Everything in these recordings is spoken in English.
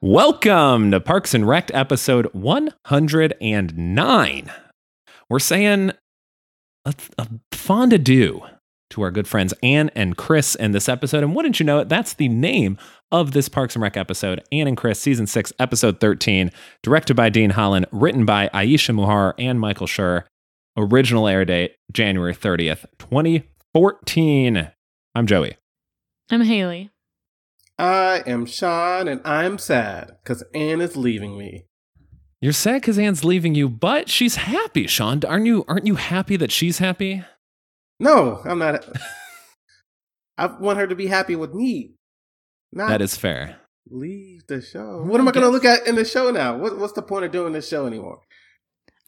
Welcome to Parks and Rec episode 109. We're saying a, a uh, fond adieu to our good friends Ann and Chris in this episode. And wouldn't you know it, that's the name of this Parks and Rec episode, Ann and Chris, season six, episode 13, directed by Dean Holland, written by Aisha Muharrar and Michael Schur. Original air date, January 30th, 2014. I'm Joey. I'm Haley. I am Sean and I'm sad because Ann is leaving me. You're sad because Ann's leaving you, but she's happy, Sean. Aren't you aren't you happy that she's happy? No, I'm not. I want her to be happy with me. Not That is fair. leave the show. What am I going to look at in the show now? What, what's the point of doing this show anymore?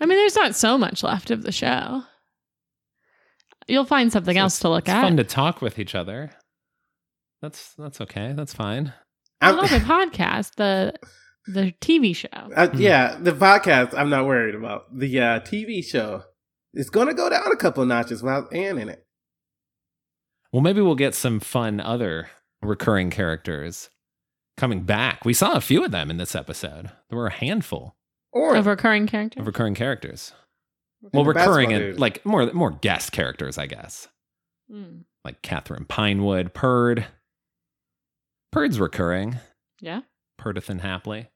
I mean, there's not so much left of the show. You'll find something else to look at. It's fun to talk with each other. That's that's okay. That's fine. I love the podcast, the the TV show. Uh, yeah, the podcast I'm not worried about. The uh, TV show is going to go down a couple of notches without Ann in it. Well, maybe we'll get some fun other recurring characters coming back. We saw a few of them in this episode. There were a handful Or Of recurring character. of recurring characters. Well, the recurring and dude. like more more guest characters, I guess. Mm. Like Kathryn Pinewood, Perd. Perd's recurring. Yeah. Purdithan Hapley.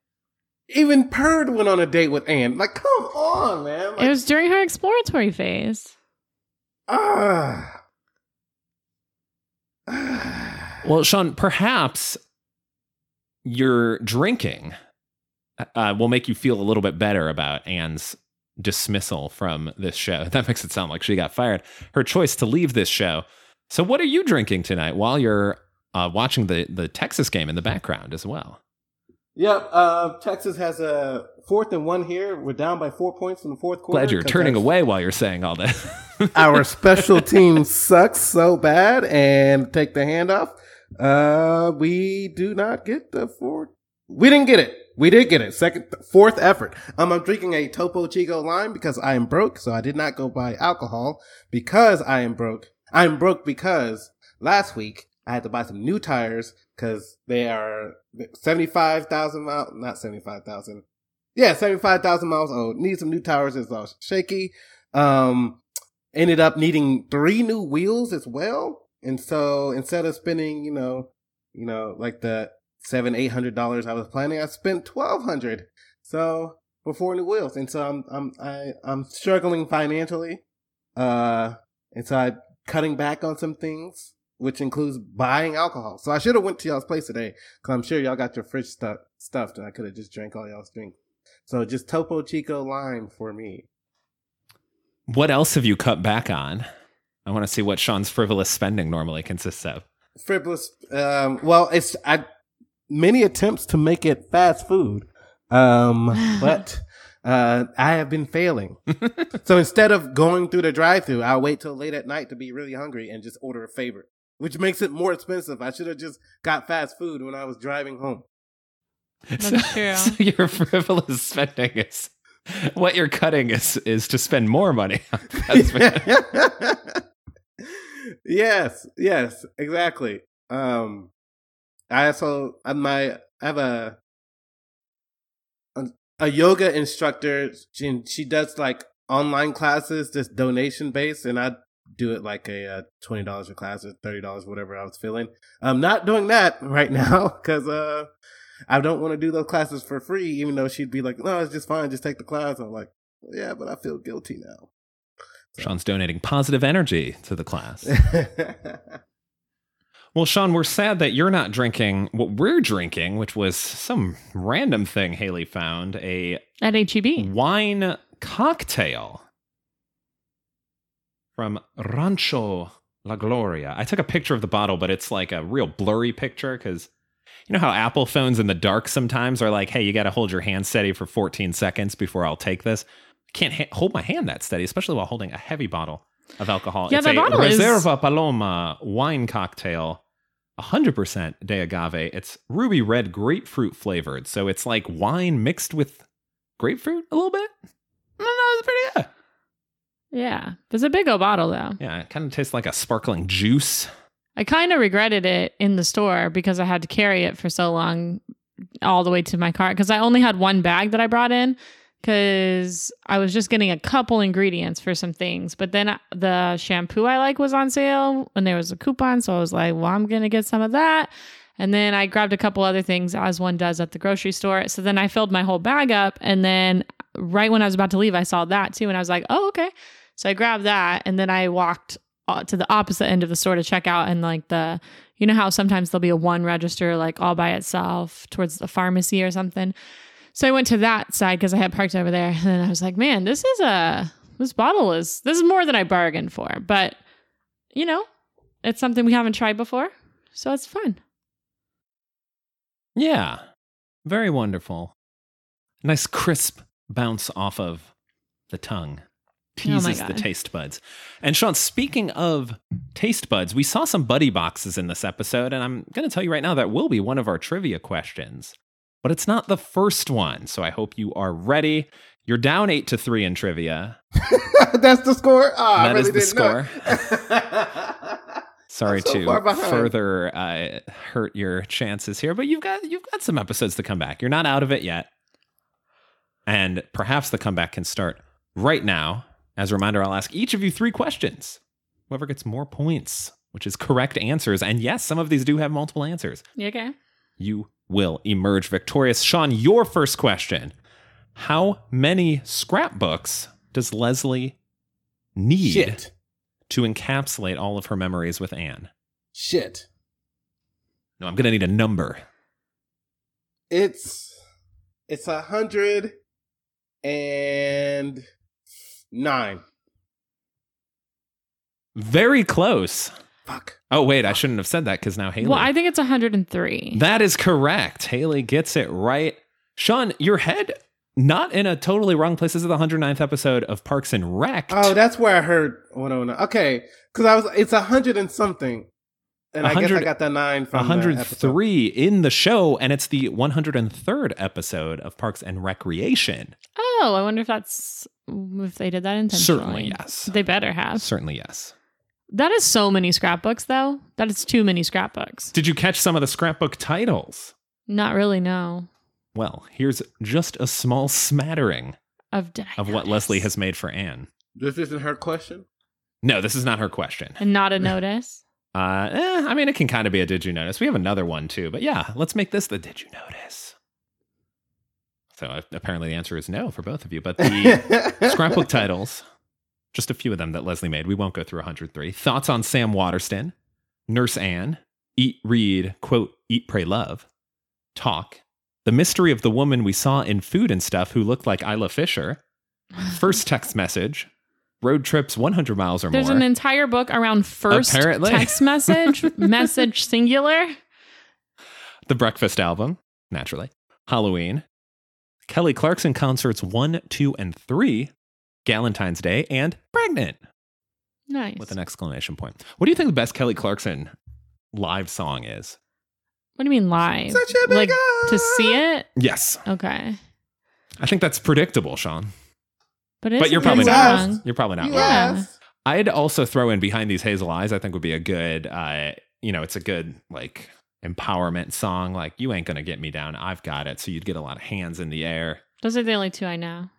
Even Perd went on a date with Ann. Like, come on, man. It was during her exploratory phase. ah. Ah. Well, Sean, perhaps your drinking uh, will make you feel a little bit better about Ann's dismissal from this show. That makes it sound like she got fired. Her choice to leave this show. So, what are you drinking tonight while you're uh, watching the the Texas game in the background as well? Yep. Uh, Texas has a fourth and one here. We're down by four points in the fourth quarter. Glad you're turning that's- away while you're saying all this. Our special team sucks so bad, and take the handoff. Uh, we do not get the fourth. We didn't get it. We did get it. Second, fourth effort. Um, I'm drinking a Topo Chico lime because I am broke, so I did not go buy alcohol because I am broke. I'm broke because last week I had to buy some new tires because they are 75,000 miles, not 75,000. Yeah, 75,000 miles old. Need some new tires. It's all shaky. Um, ended up needing three new wheels as well. And so instead of spending, you know, you know, like the seven, eight hundred dollars I was planning, I spent twelve hundred. So for four new wheels. And so I'm I'm I, I'm struggling financially. Uh and so I'm cutting back on some things, which includes buying alcohol. So I should have went to y'all's place today, because I'm sure y'all got your fridge stuff stuffed and I could have just drank all y'all's drink. So just Topo Chico lime for me. what else have you cut back on? I want to see what Sean's frivolous spending normally consists of. frivolous. Um, well, it's I many attempts to make it fast food, um, but uh, I have been failing. so instead of going through the drive-through, I'll wait till late at night to be really hungry and just order a favorite, which makes it more expensive. I should have just got fast food when I was driving home. That's true. So your frivolous spending is what you're cutting is is to spend more money. on fast food. yes, yes, exactly. Um, I also I my I have a a, a yoga instructor. She she does like online classes, just donation based, and I do it like a uh, twenty dollars a class or thirty dollars, whatever I was feeling. I'm not doing that right now because uh, I don't want to do those classes for free. Even though she'd be like, "No, it's just fine, just take the class." I'm like, "Yeah, but I feel guilty now." Sean's donating positive energy to the class. Well, Sean, we're sad that you're not drinking what we're drinking, which was some random thing Haley found a At E HEB. wine cocktail from Rancho La Gloria. I took a picture of the bottle, but it's like a real blurry picture because you know how Apple phones in the dark sometimes are like, hey, you got to hold your hand steady for 14 seconds before I'll take this. I can't ha- hold my hand that steady, especially while holding a heavy bottle of alcohol. Yeah, it's the a bottle is- Reserva Paloma wine cocktail 100% de agave. It's ruby red grapefruit flavored. So it's like wine mixed with grapefruit a little bit. No, no, it's pretty good. Yeah. It's a big old bottle though. Yeah, it kind of tastes like a sparkling juice. I kind of regretted it in the store because I had to carry it for so long all the way to my car because I only had one bag that I brought in because I was just getting a couple ingredients for some things. But then uh, the shampoo I like was on sale and there was a coupon. So I was like, well, I'm going to get some of that. And then I grabbed a couple other things as one does at the grocery store. So then I filled my whole bag up. And then right when I was about to leave, I saw that too. And I was like, oh, okay. So I grabbed that. And then I walked uh, to the opposite end of the store to check out. And like the, you know how sometimes there'll be a one register like all by itself towards the pharmacy or something. So I went to that side because I had parked over there. And then I was like, man, this is a, this bottle is, this is more than I bargained for. But, you know, it's something we haven't tried before. So it's fun. Yeah, very wonderful. Nice crisp bounce off of the tongue. Oh the taste buds. And Sean, speaking of taste buds, we saw some buddy boxes in this episode, and I'm going to tell you right now that will be one of our trivia questions. But it's not the first one, so I hope you are ready. You're down eight to three in trivia. That's the score. Oh, I That really is the didn't know. Sorry so to further uh, hurt your chances here, but you've got you've got some episodes to come back. You're not out of it yet, and perhaps the comeback can start right now. As a reminder, I'll ask each of you three questions. Whoever gets more points, which is correct answers, and yes, some of these do have multiple answers, You okay? you will emerge victorious. Sean, your first question: How many scrapbooks does Leslie need Shit. to encapsulate all of her memories with Ann? Shit. No, I'm gonna need a number. It's it's a hundred and nine. Very close. Fuck. Oh wait, I shouldn't have said that because now Haley. Well, I think it's 103. that is correct. Haley gets it right. Sean, your head not in a totally wrong place. This is the 109th episode of Parks and Rec. Oh, that's where I heard one oh nine. Okay, because I was it's a hundred and something, and I guess I got that nine from the 103 in the show, and it's the 103rd episode of Parks and Recreation. Oh, I wonder if that's if they did that intentionally. Certainly, yes. They better have. Certainly, yes. That is so many scrapbooks, though. That is too many scrapbooks. Did you catch some of the scrapbook titles? Not really, no. Well, here's just a small smattering Of of what? Leslie has made for Ann. This isn't her question. No, this is not her question. and not a notice. Uh, eh, I mean, it can kind of be a did you notice? We have another one too, but yeah, let's make this the did you notice. So uh, apparently the answer is no for both of you, but the scrapbook titles, just a few of them that Leslie made. We won't go through 103. Thoughts on Sam Waterston, Nurse Ann, Eat, Read, quote, Eat, Pray, Love, Talk, The Mystery of the Woman We Saw in Food and Stuff Who Looked Like Isla Fisher, First Text Message, Road Trips 100 Miles or There's More. There's an entire book around first Apparently. text message, message singular. The Breakfast Album, naturally. Halloween. Kelly Clarkson concerts 1, 2, and 3. Galentine's Day and Pregnant Nice. with an exclamation point. What do you think the best Kelly Clarkson live song is? what do you mean live? Such a big like to see it? Yes. Okay. I think that's predictable, Sean. But, But you're probably not. asked. song. You're probably not You wrong. Asked. I'd also throw in Behind These Hazel Eyes, I think would be a good uh, you know, it's a good like empowerment song. Like, you ain't gonna get me down. I've got it. So you'd get a lot of hands in the air. Those are the only two I know.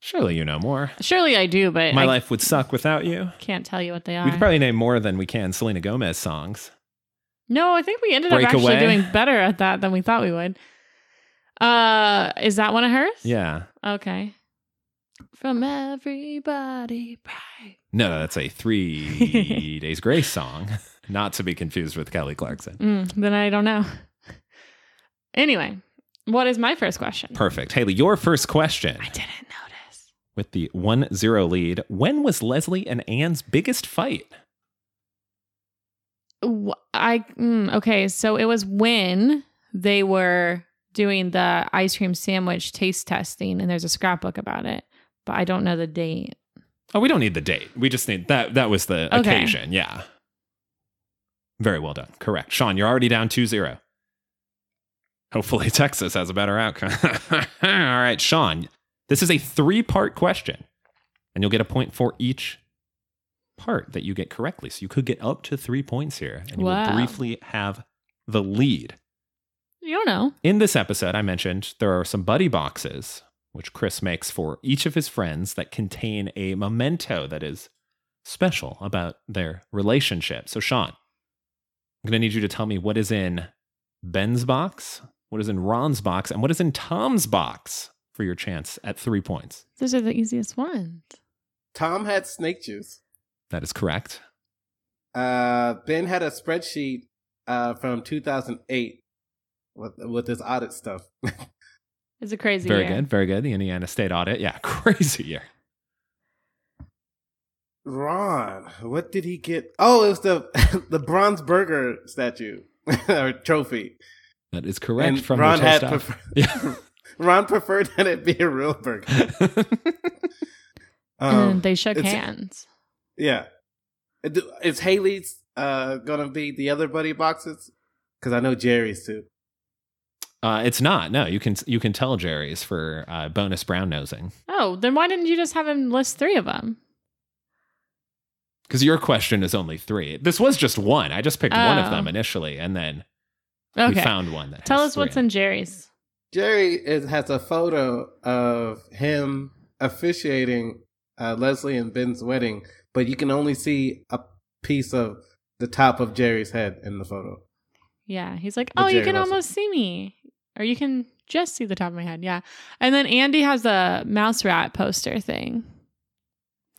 Surely you know more. Surely I do, but My I life would suck without you. can't tell you what they are. We could probably name more than we can Selena Gomez songs. no, I think we ended up Breakaway. actually doing better at that than we thought we would. Uh, is that one of hers? Yeah. Okay. From everybody, bye. No, that's a Three Days Grace song, not to be confused with Kelly Clarkson. Mm, then I don't know. Anyway, what is my first question? Perfect. Haley, your first question I didn't notice. with the 1 0 lead. When was Leslie and Ann's biggest fight? I mm, okay, so it was when they were doing the ice cream sandwich taste testing, and there's a scrapbook about it, but I don't know the date. Oh, we don't need the date. We just need that. That was the Okay. occasion. Yeah. Very well done. Correct. Sean, you're already down 2 0. Hopefully, Texas has a better outcome. All right, Sean, this is a three part question, and you'll get a point for each part that you get correctly. So you could get up to three points here, and you Wow. will briefly have the lead. You don't know. In this episode, I mentioned there are some buddy boxes, which Chris makes for each of his friends that contain a memento that is special about their relationship. So, Sean, I'm going to need you to tell me what is in Ben's box, what is in Ron's box, and what is in Tom's box for your chance at three points. Those are the easiest ones. Tom had snake juice. That is correct. Uh, ben had a spreadsheet uh, from 2008 with with this audit stuff. It's a crazy Very year. good. Very good. The Indiana State audit. Yeah, crazy year. Ron, what did he get? Oh, it was the the bronze burger statue or trophy. That is correct And from Ron the had toast prefer- Yeah. Ron preferred that it be a real burger. Um, and they shook hands. yeah, is Haley's uh, gonna be the other buddy boxes? Because I know Jerry's too. Uh, it's not. No, you can you can tell Jerry's for uh, bonus brown nosing Oh, then why didn't you just have him list three of them? because your question is only three. This was just one. I just picked one of Oh. them initially, and then we Okay. found one. That Tell has us what's three in Jerry's. Jerry is, has a photo of him officiating uh, Leslie and Ben's wedding, but you can only see a piece of the top of Jerry's head in the photo. Yeah. He's like, oh, you can Russell. almost see me. Or you can just see the top of my head. Yeah. And then Andy has a mouse rat poster thing.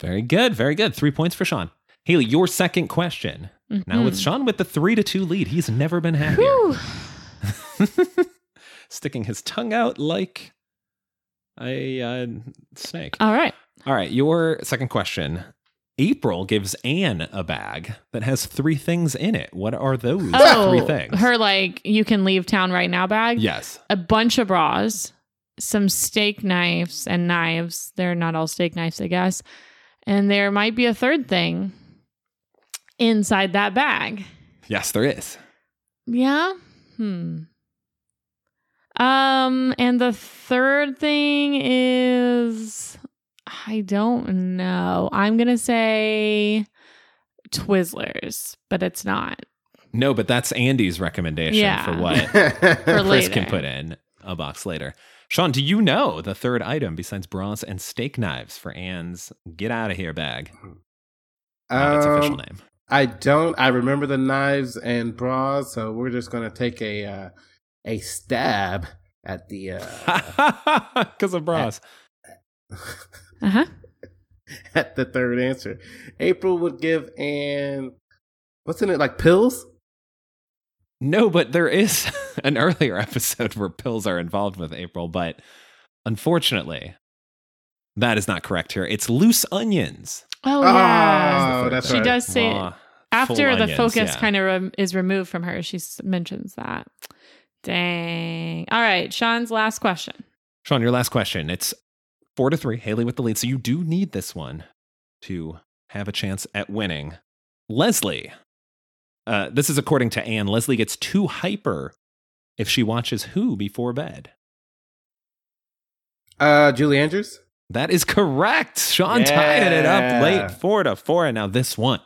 Very good. Very good. Three points for Sean. Haley, your second question. Now with Mhm. Sean with the three to two lead, he's never been happier. Sticking his tongue out like a uh, snake. All right. All right, your second question. April gives Ann a bag that has three things in it. What are those Oh, three things? her like you can leave town right now bag. yes. A bunch of bras, some steak knives and knives. They're not all steak knives, I guess. And there might be a third thing inside that bag. Yes, there is. Yeah. Hmm. Um, and the third thing is I don't know. I'm gonna say Twizzlers, but it's not. No, but that's Andy's recommendation Yeah. for what For Chris later. can put in a box later. Sean, do you know the third item besides bras and steak knives for Ann's get out of here bag? Not its official Um, name. I don't. I remember the knives and bras, so we're just gonna take a uh, a stab at the uh, Because of bras. Uh huh. at the third answer. April would give Ann what's in it like pills. No, but there is an earlier episode where pills are involved with April, but unfortunately, that is not correct here. It's loose onions. Oh Oh, yeah. that's she right. does say Raw, after the onions, focus yeah. kind of rem- is removed from her. She mentions that. Dang. All right, Sean's last question. Sean, your last question. It's four to three. Haley with the lead. So you do need this one to have a chance at winning. Leslie. Uh, this is according to Ann. Leslie gets too hyper if she watches Who before bed. Uh, Julie Andrews. That is correct. Sean tied it up late, four to four. And now this one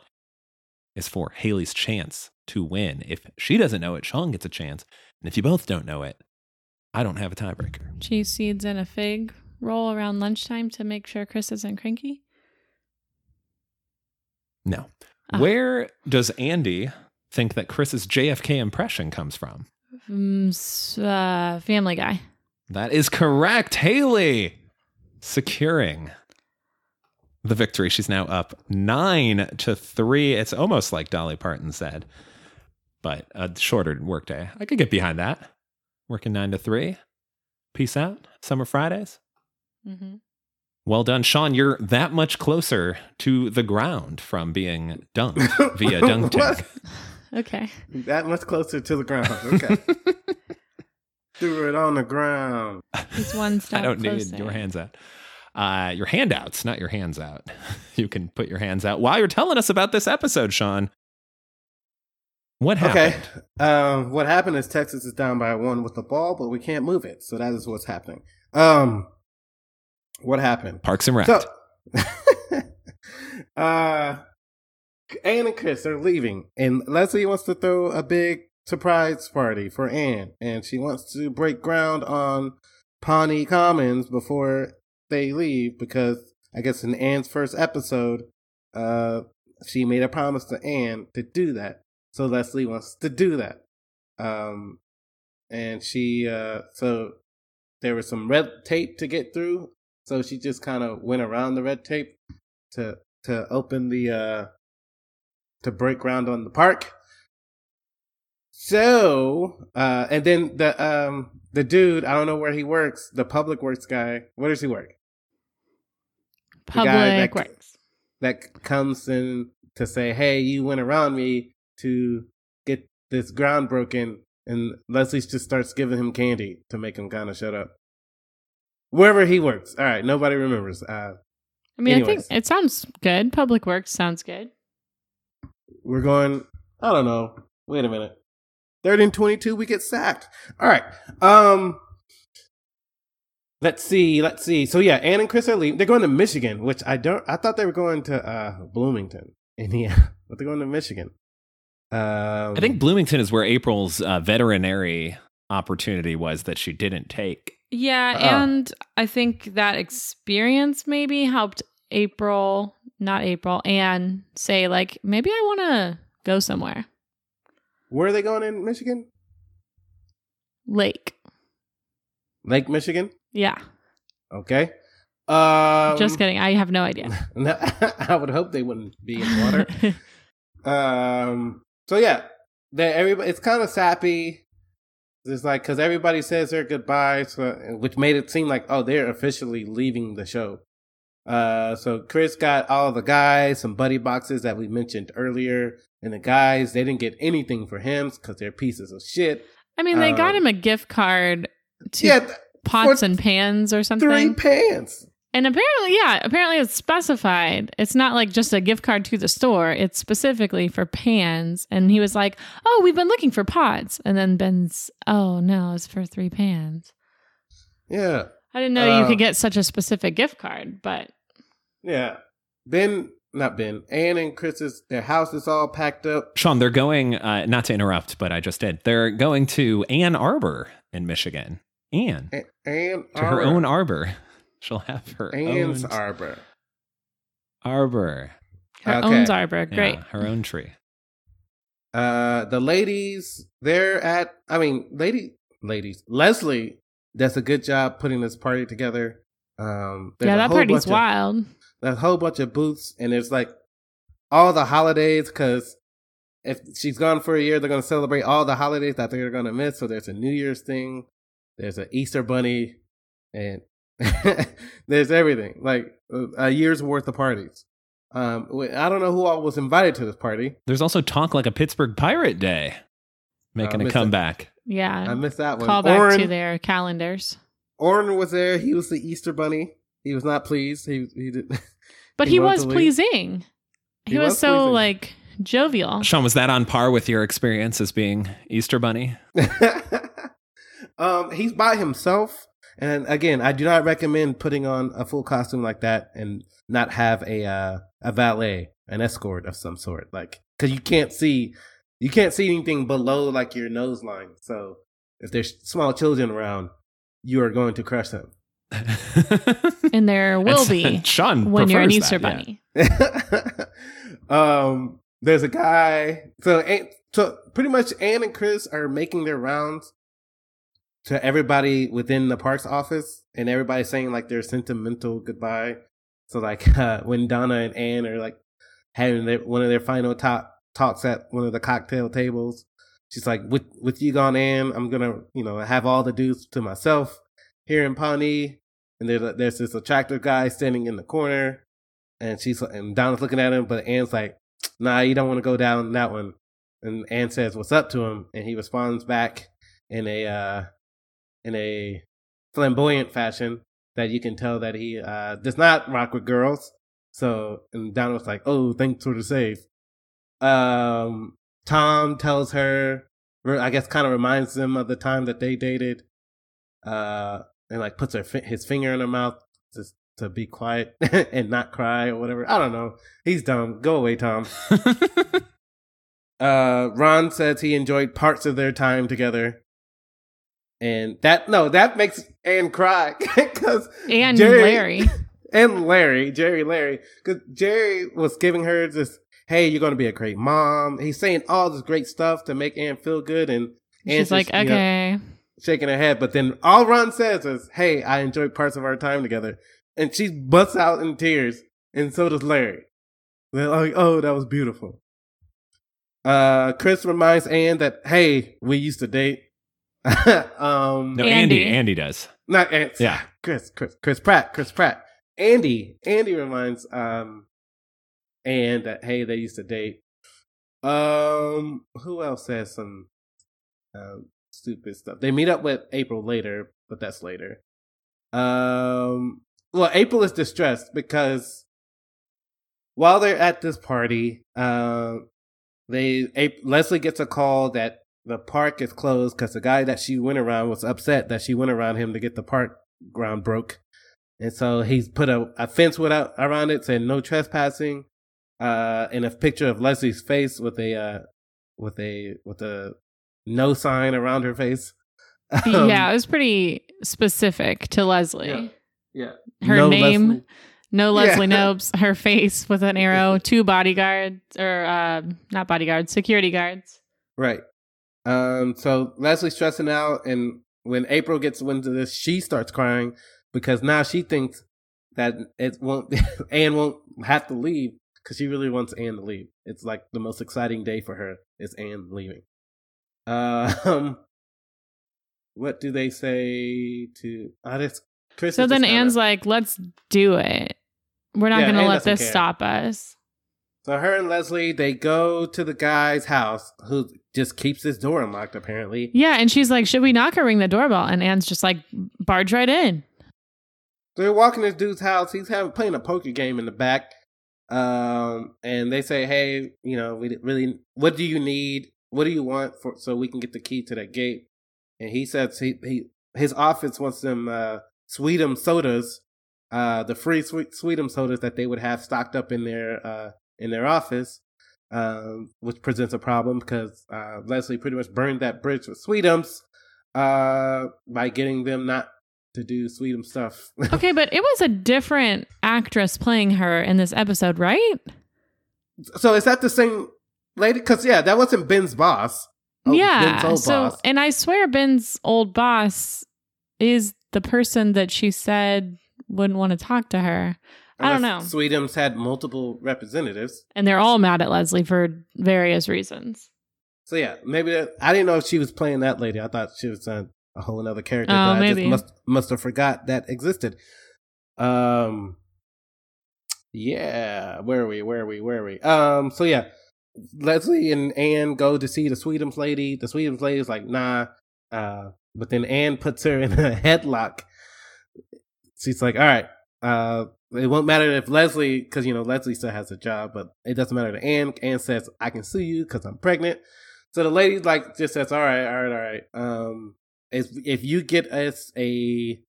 is for Haley's chance to win. If she doesn't know it, Sean gets a chance. And if you both don't know it, I don't have a tiebreaker. Cheese seeds and a fig roll around lunchtime to make sure Chris isn't cranky. No. Ah. Where does Andy think that Chris's JFK impression comes from? Mm, uh, family Guy. That is correct. Haley securing the victory. She's now up nine to three. It's almost like Dolly Parton said, but a shorter workday. I could get behind that. Working nine to three. Peace out. Summer Fridays. Mm-hmm. Well done, Sean. You're that much closer to the ground from being dunked via dunk tank. Okay. That much closer to the ground. Okay. Threw it on the ground. It's one step I don't closer. need your hands out. Uh, your handouts, not your hands out. You can put your hands out while you're telling us about this episode, Sean. What happened? Okay. Um, what happened is Texas is down by one with the ball, but we can't move it. So that is what's happening. Um, what happened? Parks and Rec. So, uh, Ann and Chris are leaving, and Leslie wants to throw a big surprise party for Ann, and she wants to break ground on Pawnee Commons before they leave because I guess in Ann's first episode, uh, she made a promise to Ann to do that. So Leslie wants to do that. Um, and she, uh, so there was some red tape to get through. So she just kind of went around the red tape to, to open the, uh, to break ground on the park. So, uh, and then the, um, the dude, I don't know where he works, the public works guy. Where does he work? Public that- works. that comes in to say, "Hey, you went around me to get this ground broken," and Leslie just starts giving him candy to make him kind of shut up. Wherever he works, all right. Nobody remembers. Uh, I mean, I think it sounds good. Public works sounds good. we're going. I don't know. Wait a minute. Third and twenty-two, we get sacked. All right. Um. Let's see. Let's see. So yeah, Ann and Chris are leaving. They're going to Michigan, which I don't. I thought they were going to uh Bloomington, Indiana, but they're going to Michigan. Um, I think Bloomington is where April's uh, veterinary opportunity was that she didn't take. Yeah, Oh. and I think that experience maybe helped April, not April, and say like maybe I want to go somewhere. Where are they going in Michigan? Lake. Lake Michigan. Yeah. Okay. Um, Just kidding. I have no idea. No, I would hope they wouldn't be in water. um. So yeah, they everybody. It's kind of sappy. It's like because everybody says their goodbyes, so, which made it seem like oh they're officially leaving the show. Uh, so Chris got all the guys some buddy boxes that we mentioned earlier, and the guys they didn't get anything for him because they're pieces of shit. I mean, they got Um, him a gift card to yeah, th- pots and pans or something. three pants. And apparently, yeah, apparently it's specified. It's not like just a gift card to the store. It's specifically for pans. And he was like, "Oh, we've been looking for pots." And then Ben's, "Oh no, it's for three pans." Yeah. I didn't know you Uh, could get such a specific gift card, but Yeah. Ben, not Ben, Ann and Chris's, their house is all packed up. Sean, they're going, uh, not to interrupt, but I just did. They're going to Ann Arbor in Michigan. Ann, A- Ann to her own arbor. She'll have her Ann's own arbor. arbor. her Okay. owns Arbor. Yeah, Great. her own tree. Uh, the ladies, they're at, I mean, lady, ladies, Leslie does a good job putting this party together. Um, there's Yeah, that whole party's bunch of- wild. There's a whole bunch of booths, and there's like all the holidays because if she's gone for a year, they're going to celebrate all the holidays that they're going to miss. So there's a New Year's thing, there's an Easter bunny, and there's everything like a- a year's worth of parties. Um, I don't know who all was invited to this party. There's also Talk Like a Pittsburgh Pirate Day making Uh, a missed it. comeback. Yeah. I missed that one. Call back Orin, to their calendars. Orin was there. He was the Easter bunny. He was not pleased. He he did. But He he, was pleasing. He, He was, was so pleasing. like jovial. Sean, was that on par with your experience as being Easter Bunny? um, he's by himself, and again, I do not recommend putting on a full costume like that and not have a uh, a valet, an escort of some sort, like because you can't see you can't see anything below like your nose line. So if there's small children around, you are going to crush them. And there will And be Sean when you're an Easter that, yeah. bunny. um, there's a guy. So, so pretty much, Ann and Chris are making their rounds to everybody within the parks office, and everybody saying like their sentimental goodbye. So, like uh, when Donna and Ann are like having their, one of their final talk talks at one of the cocktail tables, she's like, "With with you gone, Ann, I'm gonna you know have all the dudes to myself here in Pawnee." And there's a, there's this attractive guy standing in the corner, and she's and Donna's looking at him, but Ann's like, "Nah, you don't want to go down that one." And Ann says, "What's up to him?" And he responds back in a uh, in a flamboyant fashion that you can tell that he uh, does not rock with girls. So, and Donna was like, "Oh, thanks for the save." Um, Tom tells her, I guess, kind of reminds them of the time that they dated. Uh, and like puts her his finger in her mouth just to be quiet and not cry or whatever. I don't know. He's dumb. Go away, Tom. Uh, Ron says he enjoyed parts of their time together. And that no, that makes Ann cry because And Jerry- Larry. and Larry, Jerry, Larry, because Jerry was giving her this, "Hey, you're going to be a great mom." He's saying all this great stuff to make Ann feel good, and Ann's She's like, just, you know, okay. shaking her head. But then all Ron says is, "Hey, I enjoyed parts of our time together," and she busts out in tears, and so does Larry. They're like, "Oh, that was beautiful." Uh, Chris reminds Ann that, "Hey, we used to date." um, no, Andy. Andy. Andy does. not Ann. Yeah. Chris, Chris, Chris Pratt, Chris Pratt. Andy, Andy reminds um, Ann that hey, they used to date. Um, who else says some um stupid stuff? They meet up with April later, but that's later. Um, well, April is distressed because while they're at this party, um, they Ap- Leslie gets a call that the park is closed because the guy that she went around was upset that she went around him to get the park ground broke. And so he's put a, a fence without, around it saying no trespassing, uh, and a picture of Leslie's face with a, uh, with a, with a no sign around her face. Um, yeah, it was pretty specific to Leslie. Yeah. Her No name, Leslie. no Yeah. Leslie Nopes, her face with an arrow, two bodyguards, or uh, not bodyguards, security guards. Right. Um, so Leslie's stressing out, and when April gets wind of this, she starts crying because now she thinks that it won't, Ann won't have to leave because she really wants Ann to leave. It's like the most exciting day for her is Ann leaving. Um, what do they say to? I just Chris. So then kinda- Ann's like, let's do it. We're not Yeah, going to let this care. stop us. So her and Leslie they go to the guy's house who just keeps his door unlocked apparently. Yeah. And she's like, should we knock or ring the doorbell? And Ann's just like, barge right in. So they're walking this dude's house. He's having playing a poker game in the back. Um, and they say, "Hey, you know, we really, what do you need? What do you want for so we can get the key to that gate?" And he says he, he his office wants some uh, Sweetum sodas, uh, the free sweet Sweetum sodas that they would have stocked up in their uh, in their office, um, which presents a problem because uh, Leslie pretty much burned that bridge with Sweetums uh, by getting them not to do Sweetum stuff. Okay. But it was a different actress playing her in this episode, right? So is that the same lady? Because yeah, that wasn't Ben's boss. Oh, Ben's yeah. old So, boss. and I swear Ben's old boss is the person that she said wouldn't want to talk to her. I don't know. Sweetums had multiple representatives. And they're all mad at Leslie for various reasons. So yeah, maybe that, I didn't know if she was playing that lady. I thought she was uh, a whole another character. Oh, but I maybe. just must must have forgot that existed. Um. Yeah, where are we? Where are we? Where are we? Um. So yeah, Leslie and Ann go to see the Sweetums lady. The Sweetums lady is like, nah. Uh. But then Ann puts her in a headlock. She's like, all right. Uh. It won't matter if Leslie, because you know Leslie still has a job, but it doesn't matter to Ann. Ann says, "I can sue you because I'm pregnant." So the lady like just says, "All right, all right, all right. Um, if if you get us a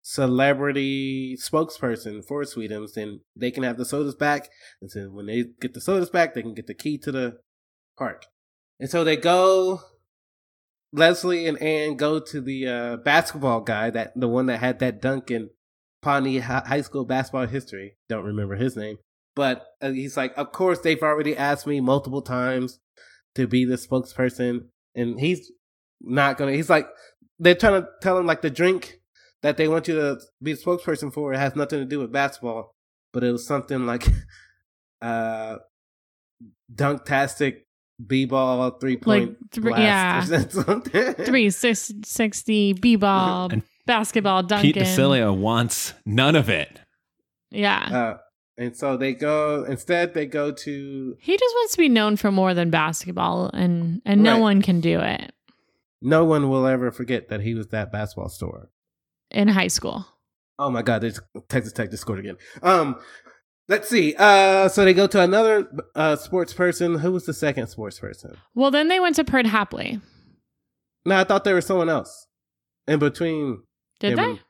celebrity spokesperson for Sweetums, then they can have the sodas back. And so when they get the sodas back, they can get the key to the park. And so they go. Leslie and Ann go to the uh, basketball guy, that the one that had that dunk in Pawnee High School basketball history. Don't remember his name, but uh, he's like, of course they've already asked me multiple times to be the spokesperson, and he's not gonna. He's like, they're trying to tell him like the drink that they want you to be the spokesperson for it has nothing to do with basketball, but it was something like, uh, dunktastic b-ball three point Like, thr- yeah. blast or something. Three six sixty b ball And basketball Duncan. Pete Disellio wants none of it. Yeah. Uh, and so they go instead. They go to he just wants to be known for more than basketball and and no Right. one can do it no one will ever forget that he was that basketball star. in high school. Oh my God! There's Texas Tech just scored again. Um, Let's see. Uh, so they go to another uh sports person. Who was the second sports person? Well, then they went to Perd Hapley. No, I thought there was someone else in between. Did they? and-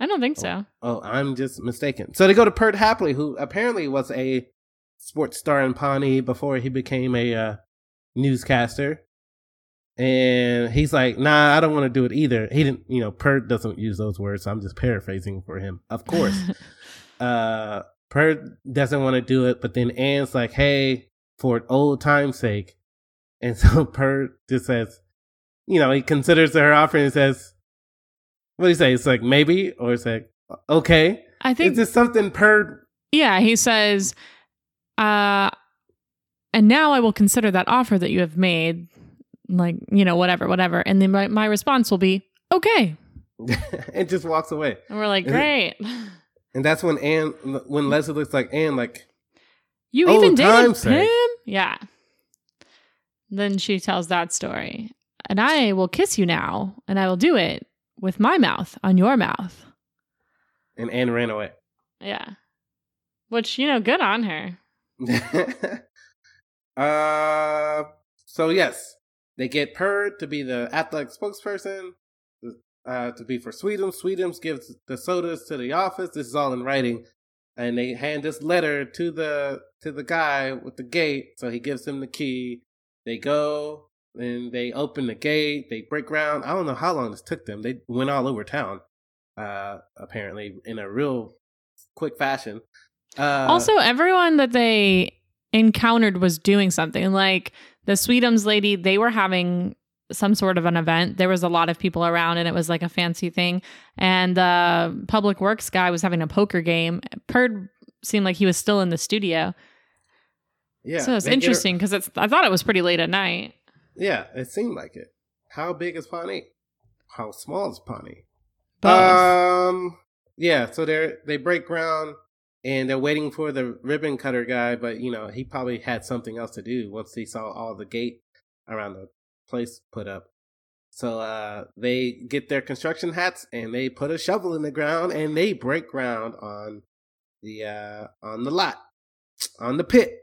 I don't think so. Oh, I'm just mistaken. So they go to Perd Hapley, who apparently was a sports star in Pawnee before he became a uh, newscaster. And he's like, nah, I don't want to do it either. He didn't, you know, Perd doesn't use those words, so I'm just paraphrasing for him. Of course. uh, Perd doesn't want to do it, but then Ann's like, hey, for old time's sake. And so Perd just says, you know, he considers her offer and says, what do you say? It's like maybe, or it's like okay. I think It's just something per. Yeah, he says, uh, and now I will consider that offer that you have made, like, you know, whatever, whatever. And then my, my response will be, okay. and just walks away. And we're like, great. And that's when Ann, when Leslie looks like Ann, like, You Oh, even dated time's him? Yeah. Then she tells that story. And I will kiss you now, and I will do it with my mouth on your mouth. and Ann ran away. Yeah. Which, you know, good on her. uh, so yes, they get Perd to be the athletic spokesperson, uh, to be for Sweden. Sweetums gives the sodas to the office. This is all in writing, and they hand this letter to the to the guy with the gate. So he gives him the key. They go and they open the gate. They break ground. I don't know how long this took them. They went all over town, uh, apparently in a real quick fashion. Uh, also, everyone that they encountered was doing something. Like the Sweetums lady, they were having some sort of an event. There was a lot of people around, and it was like a fancy thing. And the public works guy was having a poker game. Perd seemed like he was still in the studio. yeah, so it's they get her- interesting because it's. I thought it was pretty late at night. Yeah, it seemed like it. How big is Pawnee? How small is Pawnee? Both. Um, yeah. So they they break ground and they're waiting for the ribbon cutter guy, but you know he probably had something else to do once he saw all the gate around the place put up. So uh, they get their construction hats and they put a shovel in the ground and they break ground on the uh, on the lot on the pit.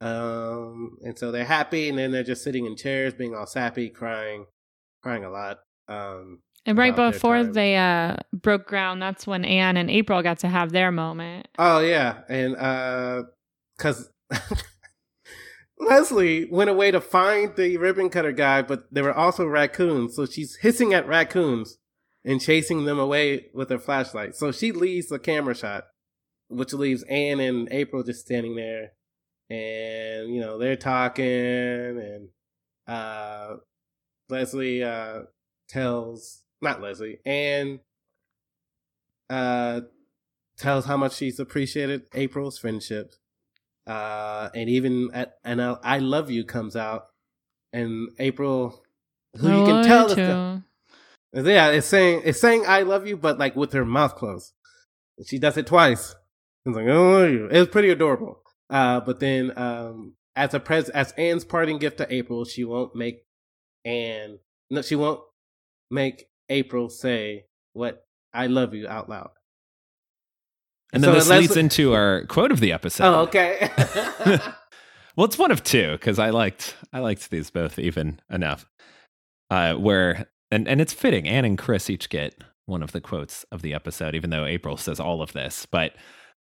Um, and so they're happy, and then they're just sitting in chairs, being all sappy, crying, crying a lot. Um, and right before they uh, broke ground, that's when Ann and April got to have their moment. oh yeah, and uh, cause Leslie went away to find the ribbon cutter guy, but there were also raccoons, so she's hissing at raccoons and chasing them away with her flashlight. So she leaves the camera shot, which leaves Ann and April just standing there, and you know they're talking, and uh, Leslie uh tells not Leslie and uh tells how much she's appreciated April's friendship. Uh and even at and uh, I love you comes out and April who you can tell you is the, yeah, it's saying it's saying I love you, but like with her mouth closed. She does it twice. It's like, oh. It's pretty adorable. Uh, but then um, as a pres as Ann's parting gift to April, she won't make Ann no, she won't make April say what I love you out loud. And then So this leads into our quote of the episode. Oh, okay. well, it's one of two because I liked I liked these both even enough. Uh, where and and it's fitting. Ann and Chris each get one of the quotes of the episode, even though April says all of this. But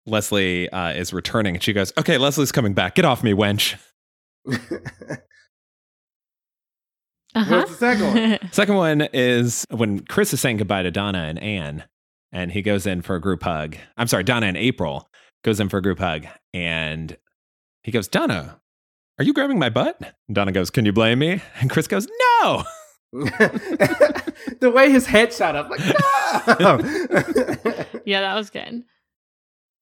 Leslie uh, is returning, and she goes, "Okay, Leslie's coming back. Get off me, wench." Uh-huh. What's the second one? Second one is when Chris is saying goodbye to Donna and Ann, and he goes in for a group hug. I'm sorry, Donna and April goes in for a group hug, and he goes, Donna, are you grabbing my butt? And Donna goes, Can you blame me? And Chris goes, No. the way his head shot up, like no. yeah, that was good.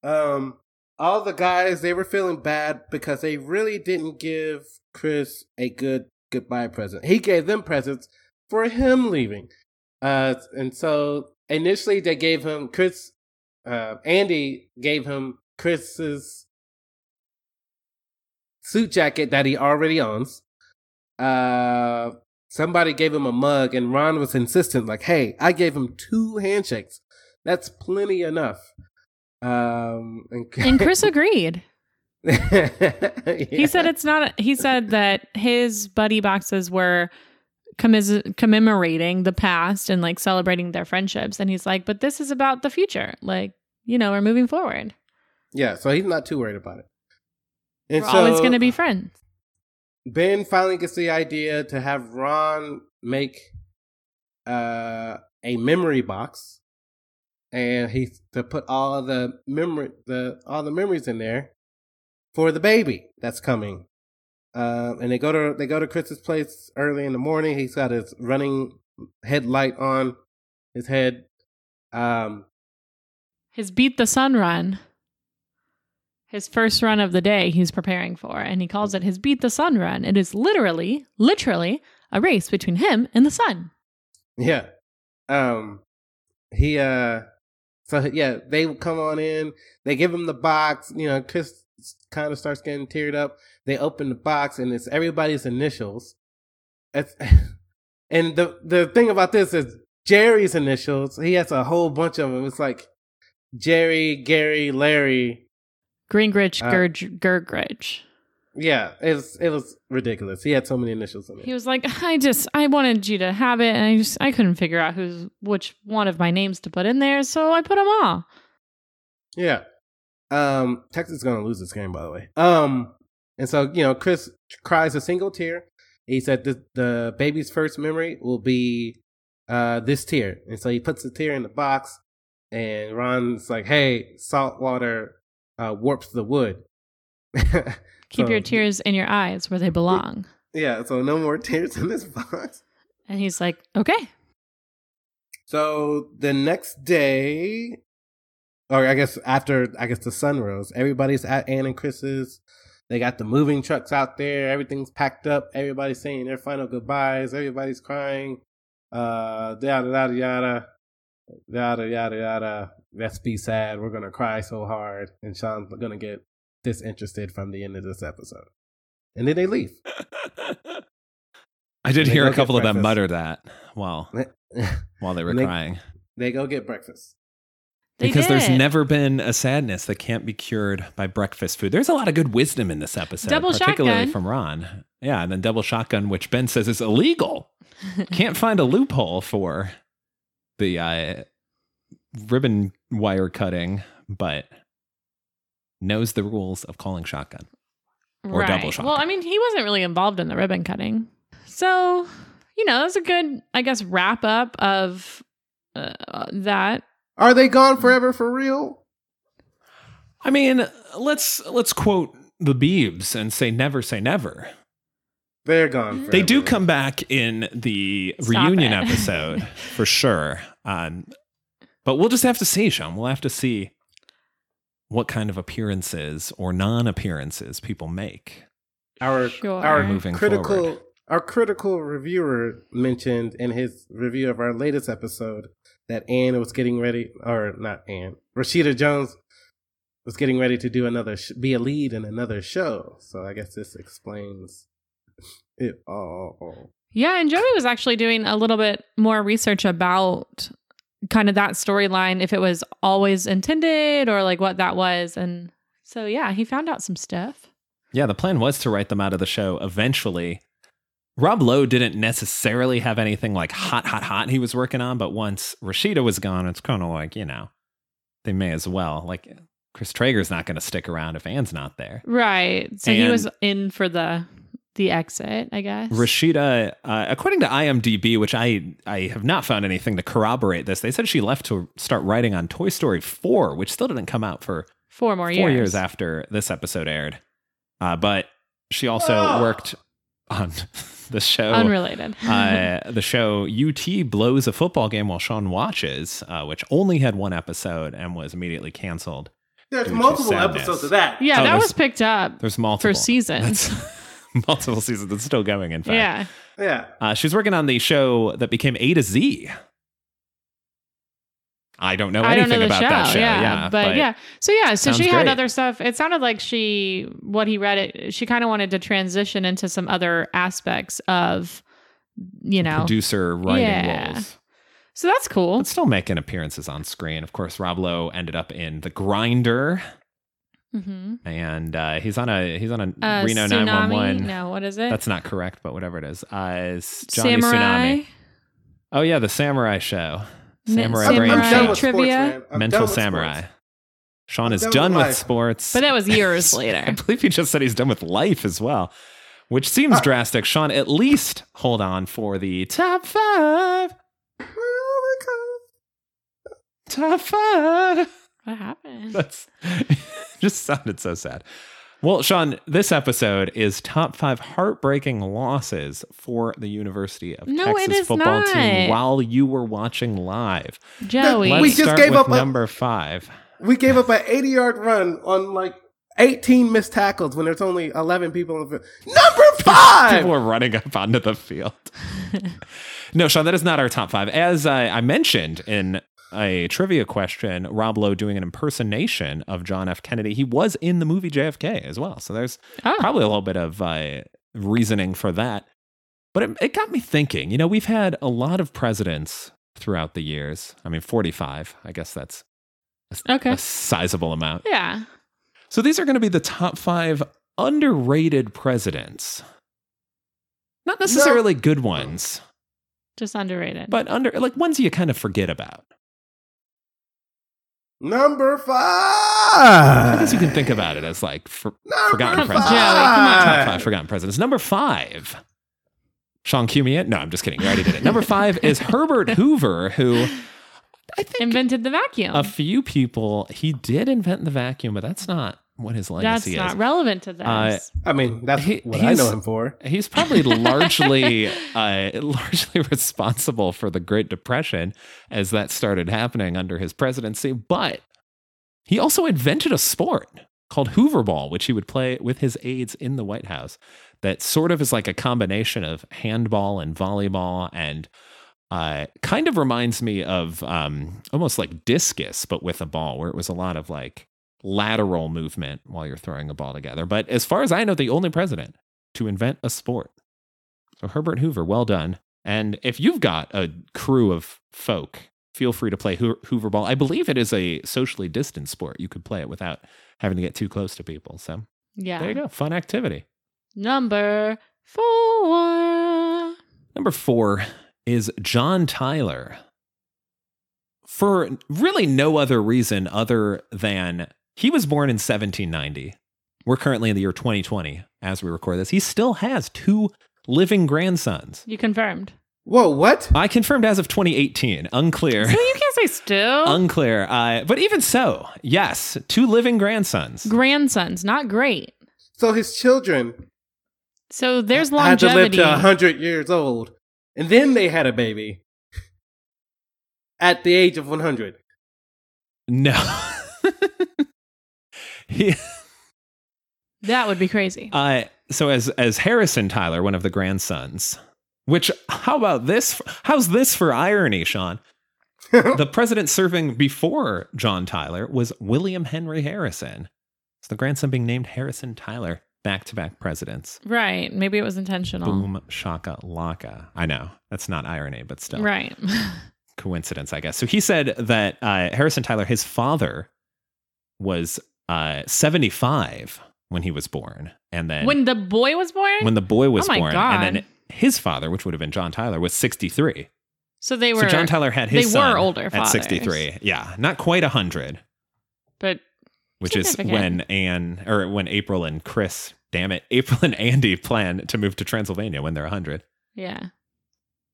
Um, all the guys they were feeling bad because they really didn't give Chris a good goodbye present. He gave them presents for him leaving. Uh, and so initially they gave him Chris. Uh, Andy gave him Chris's suit jacket that he already owns. Uh, somebody gave him a mug, and Ron was insistent, like, "Hey, I gave him two handshakes. That's plenty enough." Um, and, And Chris agreed. He he said it's not. He said that his buddy boxes were commis- commemorating the past and like celebrating their friendships. And he's like, but this is about the future. Like, you know, we're moving forward. Yeah, so he's not too worried about it. And we're always so going to be friends. Ben finally gets the idea to have Ron make uh, a memory box, and he to put all the memory the all the memories in there for the baby that's coming. Um, and they go to they go to Chris's place early in the morning. He's got his running headlight on his head. Um, His beat the sun run. His first run of the day he's preparing for, and he calls it his beat the sun run. It is literally, literally a race between him and the sun. Yeah. Um he uh so yeah, they come on in, they give him the box, you know, Chris kind of starts getting teared up. They open the box and it's everybody's initials. It's, and the the thing about this is Jerry's initials, he has a whole bunch of them. It's like Jerry, Gary, Larry. Gringritch, Uh, Gurg, Gurgridge. Yeah, it was it was ridiculous. He had so many initials in it. He was like, I just, I wanted you to have it, and I just, I couldn't figure out who's which one of my names to put in there, so I put them all. Yeah. Um, Texas is gonna lose this game, by the way. Um, and so you know, Chris cries a single tear. He said the the baby's first memory will be uh this tear, and so he puts the tear in the box. And Ron's like, "Hey, salt water uh, warps the wood." Keep So, your tears in your eyes where they belong. Yeah, so no more tears in this box. And he's like, okay. So the next day, or I guess after, I guess the sun rose, everybody's at Ann and Chris's. They got the moving trucks out there. Everything's packed up. Everybody's saying their final goodbyes. Everybody's crying. Uh, yada yada yada, yada yada yada. Let's be sad. We're gonna cry so hard, and Sean's gonna get disinterested from the end of this episode. And then they leave. I did hear a couple of them mutter that while while they were they- crying. they go get breakfast. They because there's never been a sadness that can't be cured by breakfast food. There's a lot of good wisdom in this episode, Double particularly shotgun. from Ron. Yeah, and then double shotgun, which Ben says is illegal. Can't find a loophole for the uh, ribbon wire cutting, but knows the rules of calling shotgun. or double Right. shotgun. Well, I mean, he wasn't really involved in the ribbon cutting. So, you know, that's a good, I guess, wrap up of uh, that. Are they gone forever for real? I mean, let's let's quote the Beebs and say never say never. They're gone. Forever. They do come back in the Stop reunion episode for sure. Um, but we'll just have to see, Sean. We'll have to see what kind of appearances or non-appearances people make. Our Sure. our Moving critical forward. our critical reviewer mentioned in his review of our latest episode that Ann was getting ready, or not Ann, Rashida Jones was getting ready to do another sh- be a lead in another show. So I guess this explains it all. Yeah, and Joey was actually doing a little bit more research about kind of that storyline, if it was always intended or like what that was. And so, yeah, he found out some stuff. Yeah, the plan was to write them out of the show eventually. Rob Lowe didn't necessarily have anything like hot, hot, hot he was working on, but once Rashida was gone, it's kind of like, you know, they may as well. Like, Chris Traeger's not going to stick around if Ann's not there. Right. So he was in for the the exit, I guess. Rashida, uh, according to IMDb, which I I have not found anything to corroborate this, they said she left to start writing on Toy Story 4, which still didn't come out for Four more four years. years after this episode aired. Uh, but she also Oh. worked on the show. Unrelated. uh, the show UT blows a football game while Sean watches, uh, which only had one episode and was immediately canceled. There's multiple episodes of that. yeah, Oh, that was picked up There's multiple for seasons. That's- multiple seasons. It's still going. In fact, yeah. Yeah. Uh, she's working on the show that became A to Z. I don't know I anything don't know the about show. that show. Yeah, Yeah, but, yeah. So yeah, so she had great. other stuff. It sounded like she what he read it. She kind of wanted to transition into some other aspects of, you know. producer writing Yeah. roles. So that's cool. but still making appearances on screen. Of course, Rob Lowe ended up in The Grinder, Mm-hmm. and uh, he's on a he's on a Uh, Reno tsunami? 911. No, what is it? That's not correct, but whatever it is. Uh, it's Johnny Samurai. Tsunami. Oh yeah, the Samurai Show. Mi- Samurai I'm, Brain Samurai Show. trivia? sports, Mental Samurai. sports. Sean I'm is done done with with, sports. But that was years later. I believe he just said he's done with life as well, which seems Ah. drastic. Sean, at least hold on for the top five. Top five. What happened? That's just sounded so sad. Well, Sean, this episode is top five heartbreaking losses for the University of No, Texas is football team while you were watching live. Joey. Let's We just start gave with up a- number five. We gave up an 80 yard run on like 18 missed tackles when there's only 11 people on the field. Number five! People were running up onto the field. no, Sean, that is not our top five. As I, I mentioned in a trivia question, Rob Lowe doing an impersonation of John F. Kennedy. He was in the movie JFK as well. So there's Oh. probably a little bit of uh, reasoning for that. But it, it got me thinking. You know, we've had a lot of presidents throughout the years. I mean, 45. I guess that's a, Okay. a sizable amount. Yeah. So these are going to be the top five underrated presidents. Not necessarily good ones, Just underrated. but under like ones you kind of forget about. Number five! I guess you can think about it as like for, forgotten Come- presidents. Joey, come on. top five forgotten presidents. Number five. Sean cue me in? No, I'm just kidding. You already did it. Number five is Herbert Hoover, who I think Invented the vacuum. a few people he did invent the vacuum, but that's not what his legacy that's legacy not relevant to this. Uh, I mean, that's He- what I know him for. He's probably largely uh, largely responsible for the Great Depression as that started happening under his presidency, but he also invented a sport called Hooverball, which he would play with his aides in the White House. That sort of is like a combination of handball and volleyball, and uh, kind of reminds me of um, almost like discus, but with a ball, where it was a lot of like lateral movement while you're throwing a ball together. But as far as I know, the only president to invent a sport. So Herbert Hoover, well done. And if you've got a crew of folk, feel free to play Hoo- Hoover ball. I believe it is a socially distant sport. You could play it without having to get too close to people. So yeah. there you go. Fun activity. Number four. Number four is John Tyler. For really no other reason other than he was born in 1790. We're currently in the year 2020 as we record this. He still has two living grandsons. You confirmed. Whoa, what? I confirmed as of 2018. Unclear. So you can't say still. Unclear. Uh, but even so, yes, two living grandsons. Grandsons, not great. So his children So there's had to live to 100 years old. And then they had a baby at the age of 100. No. he, that would be crazy. uh, so as as Harrison Tyler, one of the grandsons, which how about this? How's this for irony, Sean? the president serving before John Tyler was William Henry Harrison. So the grandson being named Harrison Tyler. Back to back presidents. right. Maybe it was intentional. Boom shaka laka. I know that's not irony, but still. Right. coincidence, I guess. So he said that uh, Harrison Tyler, his father, was uh, 75 when he was born, and then when the boy was born? when the boy was Oh born, God. and then his father, which would have been John Tyler, was 63. so they were so John Tyler had his they were son older at 63. Yeah, not quite 100, but which is when Anne or when April and Chris, damn it, April and Andy plan to move to Transylvania when they're 100. yeah.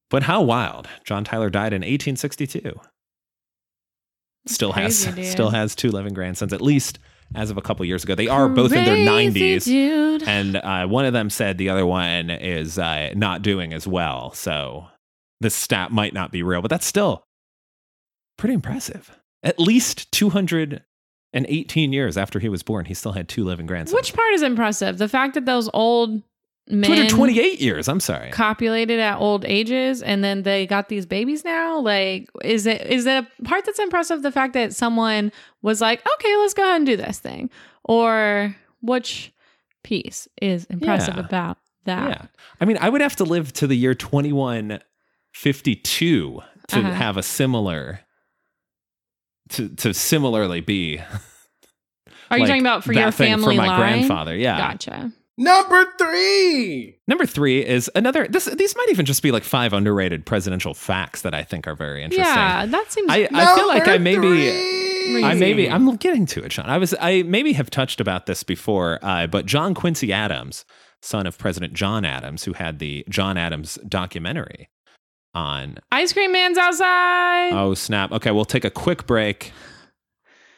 But how wild! John Tyler died in 1862. Still crazy, has dude. still has two living grandsons, at least as of a couple years ago. They are both in their Crazy 90s, Dude. and uh, one of them said the other one is uh, not doing as well. So this stat might not be real, but that's still pretty impressive. At least 218 years after he was born, he still had two living grandsons. Which part is impressive? The fact that those old 228 years. I'm sorry. copulated at old ages and then they got these babies now like is it is it a part that's impressive the fact that someone was like okay let's go ahead and do this thing or which piece is impressive Yeah. about that Yeah. I mean, I would have to live to the year 2152 to Uh-huh. have a similar to to similarly be. Are you talking about for your family for my line? grandfather? Yeah. Gotcha. Number three. Number three is another. This these might even just be like five underrated presidential facts that I think are very interesting. Yeah, that seems. I, I feel like I maybe three. I maybe I'm getting to it, Sean. I was I maybe have touched about this before, uh, but John Quincy Adams, son of President John Adams, who had the John Adams documentary on. Ice cream man's outside. Oh snap! Okay, we'll take a quick break.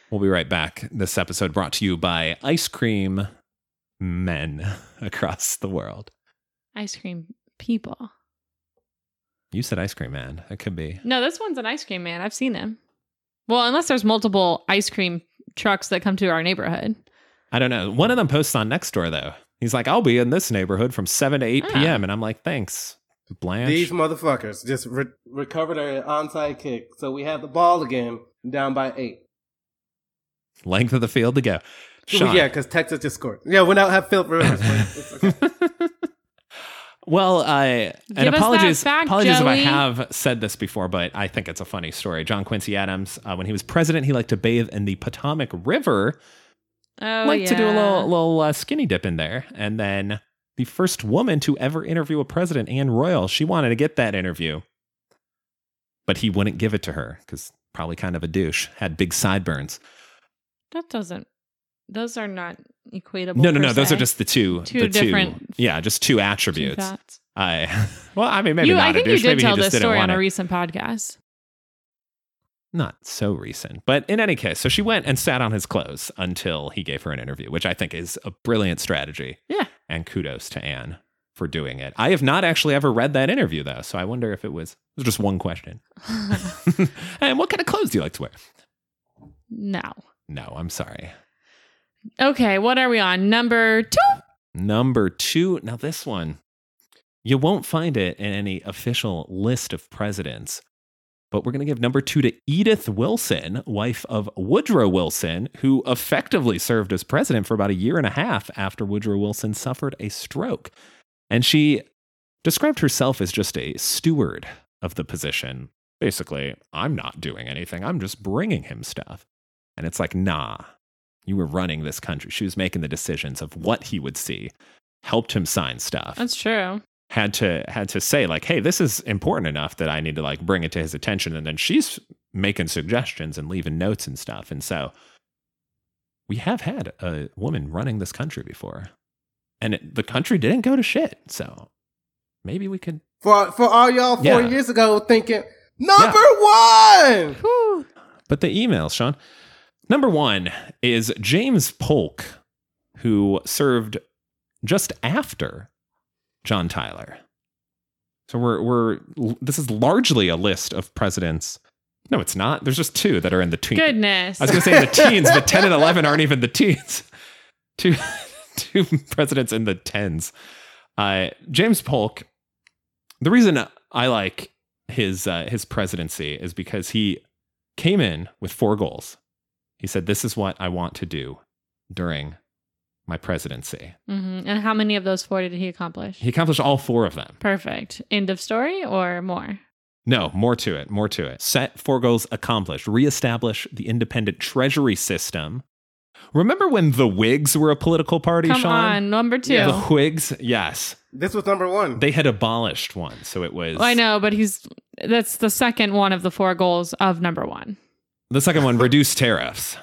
We'll be right back. This episode brought to you by ice cream men across the world. Ice cream people. You said ice cream man. It could be. No, this one's an ice cream man. I've seen him. Well, unless there's multiple ice cream trucks that come to our neighborhood. I don't know. One of them posts on Nextdoor though. He's like, "I'll be in this neighborhood from seven to eight Ah. p.m." And I'm like, "Thanks, Blanche." These motherfuckers just re- recovered an onside kick, so we have the ball again, down by eight. Length of the field to go. Sean. Yeah, because Texas just scored. Yeah, we now have Philip Rivers. okay. well, I and Give us apologies, fact, apologies if I have said this before, but I think it's a funny story. John Quincy Adams, uh, when he was president, he liked to bathe in the Potomac River, Oh, liked to do a little little uh, skinny dip in there, and then the first woman to ever interview a president, Anne Royall, she wanted to get that interview, but he wouldn't give it to her because probably kind of a douche, had big sideburns. That doesn't. Those are not equatable. No, no, no. Those are just the two, Two the different- Two, yeah, just two Two attributes. fats. I well, I mean, maybe you, not I a think you did maybe tell this story on a recent podcast. Not so recent, but in any case, so she went and sat on his clothes until he gave her an interview, which I think is a brilliant strategy. Yeah. and kudos to Anne for doing it. I have not actually ever read that interview though, so I wonder if it was, it was just one question. and what kind of clothes do you like to wear? no. No, I'm sorry. Okay, what are we on? Number two. Number two. Now, this one, you won't find it in any official list of presidents, but we're going to give number two to Edith Wilson, wife of Woodrow Wilson, who effectively served as president for about a year and a half after Woodrow Wilson suffered a stroke. And she described herself as just a steward of the position. Basically, I'm not doing anything, I'm just bringing him stuff. And it's like, nah, you were running this country. She was making the decisions of what he would see, helped him sign stuff. That's true. had to had to say like, hey, this is important enough that I need to like bring it to his attention. And then she's making suggestions and leaving notes and stuff. And so we have had a woman running this country before, and it, the country didn't go to shit. So maybe we could. for for all y'all four Yeah. years ago thinking number one. Whew. But the emails, Sean. Number one is James Polk, who served just after John Tyler. So we're we're this is largely a list of presidents. No, it's not. There's just two that are in the teens. Goodness. I was going to say the teens, but 10 and 11 aren't even the teens. Two two presidents in the tens. Uh, James Polk. The reason I like his uh, his presidency is because he came in with four goals. He said, "This is what I want to do during my presidency." Mhm. And how many of those four did he accomplish? He accomplished all four of them. Perfect. End of story or more? No, more to it, more to it. Set four goals accomplished. Reestablish the independent treasury system. Remember when the Whigs were a political party, Come Sean? on, number two. Yeah. The Whigs, yes. This was number one. They had abolished one. So it was Well, I know, but he's that's the second one of the four goals of number one. The second one, reduce tariffs.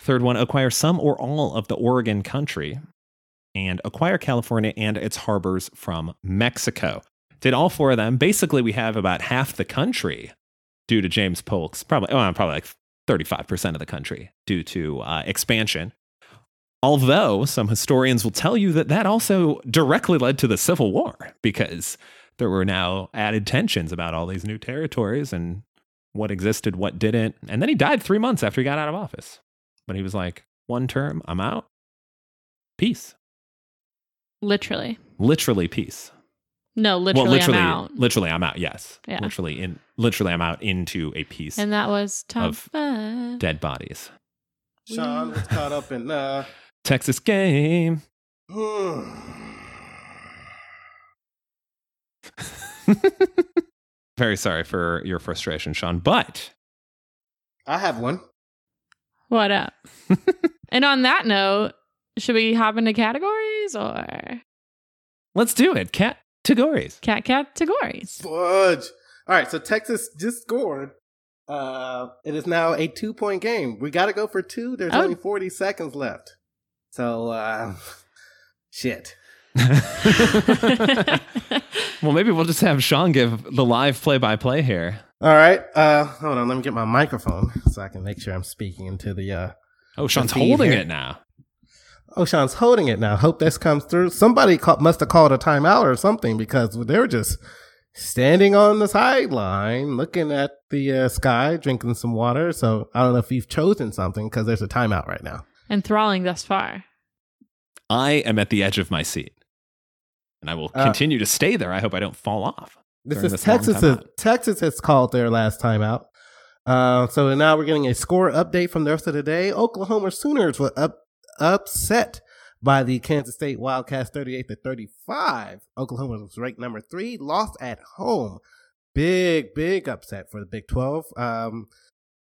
Third one, acquire some or all of the Oregon country and acquire California and its harbors from Mexico. Did all four of them. Basically, we have about half the country due to James Polk's, probably, oh, probably like 35% of the country due to uh, expansion. Although some historians will tell you that that also directly led to the Civil War because there were now added tensions about all these new territories and what existed, what didn't. And then he died three months after he got out of office. But he was like, one term, I'm out. Peace. Literally. Literally peace. No, literally, well, literally, I'm out. literally, I'm out. Yes, Yeah. literally, in literally, I'm out into a piece And that was top Of five. dead bodies. Sean was caught up in uh Texas game. very sorry for your frustration, Sean. But I have one. What up? and on that note, should we hop into categories or let's do it. Cat categories. cat categories? Fudge. All right, so Texas just scored. Uh, it is now a two point game. We got to go for two. There's Oh. only 40 seconds left. So, uh, shit. well, maybe we'll just have Sean give the live play by play here. All right. Uh, hold on. Let me get my microphone so I can make sure I'm speaking into the. Uh... Oh, Sean's feed holding here. it now. Oh, Sean's holding it now. Hope this comes through. Somebody call- must have called a timeout or something because they were just standing on the sideline looking at the uh, sky, drinking some water. So I don't know if you've chosen something because there's a timeout right now. Enthralling thus far. I am at the edge of my seat. And I will Uh, continue to stay there. I hope I don't fall off. This is this Texas. timeout. Texas has called their last timeout. Uh, so now we're getting a score update from the rest of the day. Oklahoma Sooners were up upset by the Kansas State Wildcats, thirty-eight to thirty-five. Oklahoma was ranked number three, lost at home. Big, big upset for the Big Twelve. Um,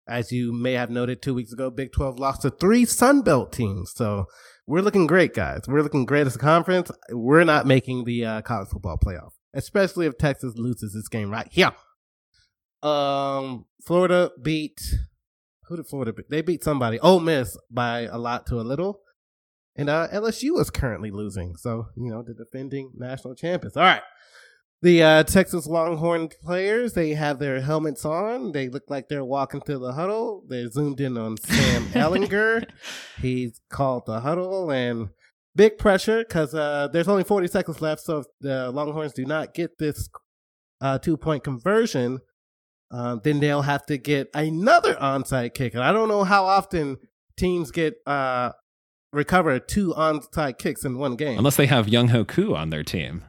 as you may have noted two weeks ago, Big Twelve lost to three Sun Belt teams. So we're looking great, guys. We're looking great as a conference. We're not making the uh, college football playoff, especially if Texas loses this game right here. Um, Florida beat who did Florida beat? They beat somebody. Ole Miss by a lot to a little. And uh, LSU is currently losing. So, you know, the defending national champions. All right. The uh, Texas Longhorn players, they have their helmets on. They look like they're walking through the huddle. They zoomed in on Sam Ehlinger. He's called the huddle and big pressure because uh, there's only 40 seconds left. So if the Longhorns do not get this uh, two point conversion, uh, then they'll have to get another onside kick. And I don't know how often teams get uh, recover two onside kicks in one game. Unless they have Younghoe Koo on their team.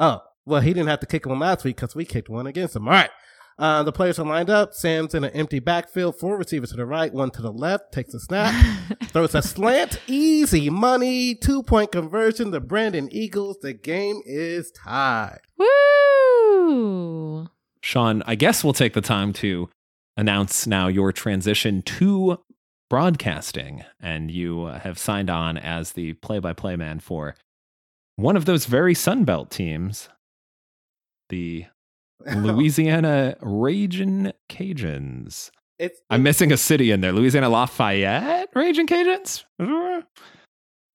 Oh, well, he didn't have to kick one last week because we kicked one against him. All right. Uh, the players are lined up. Sam's in an empty backfield. Four receivers to the right, one to the left. Takes a snap. throws a slant. Easy money. Two point conversion. The Brennan Eagles. The game is tied. Woo! Sean, I guess we'll take the time to announce now your transition to broadcasting. And you uh, have signed on as the play by play man for one of those very Sunbelt teams, the Louisiana Raging Cajuns. it's, I'm missing a city in there. Louisiana Lafayette Raging Cajuns?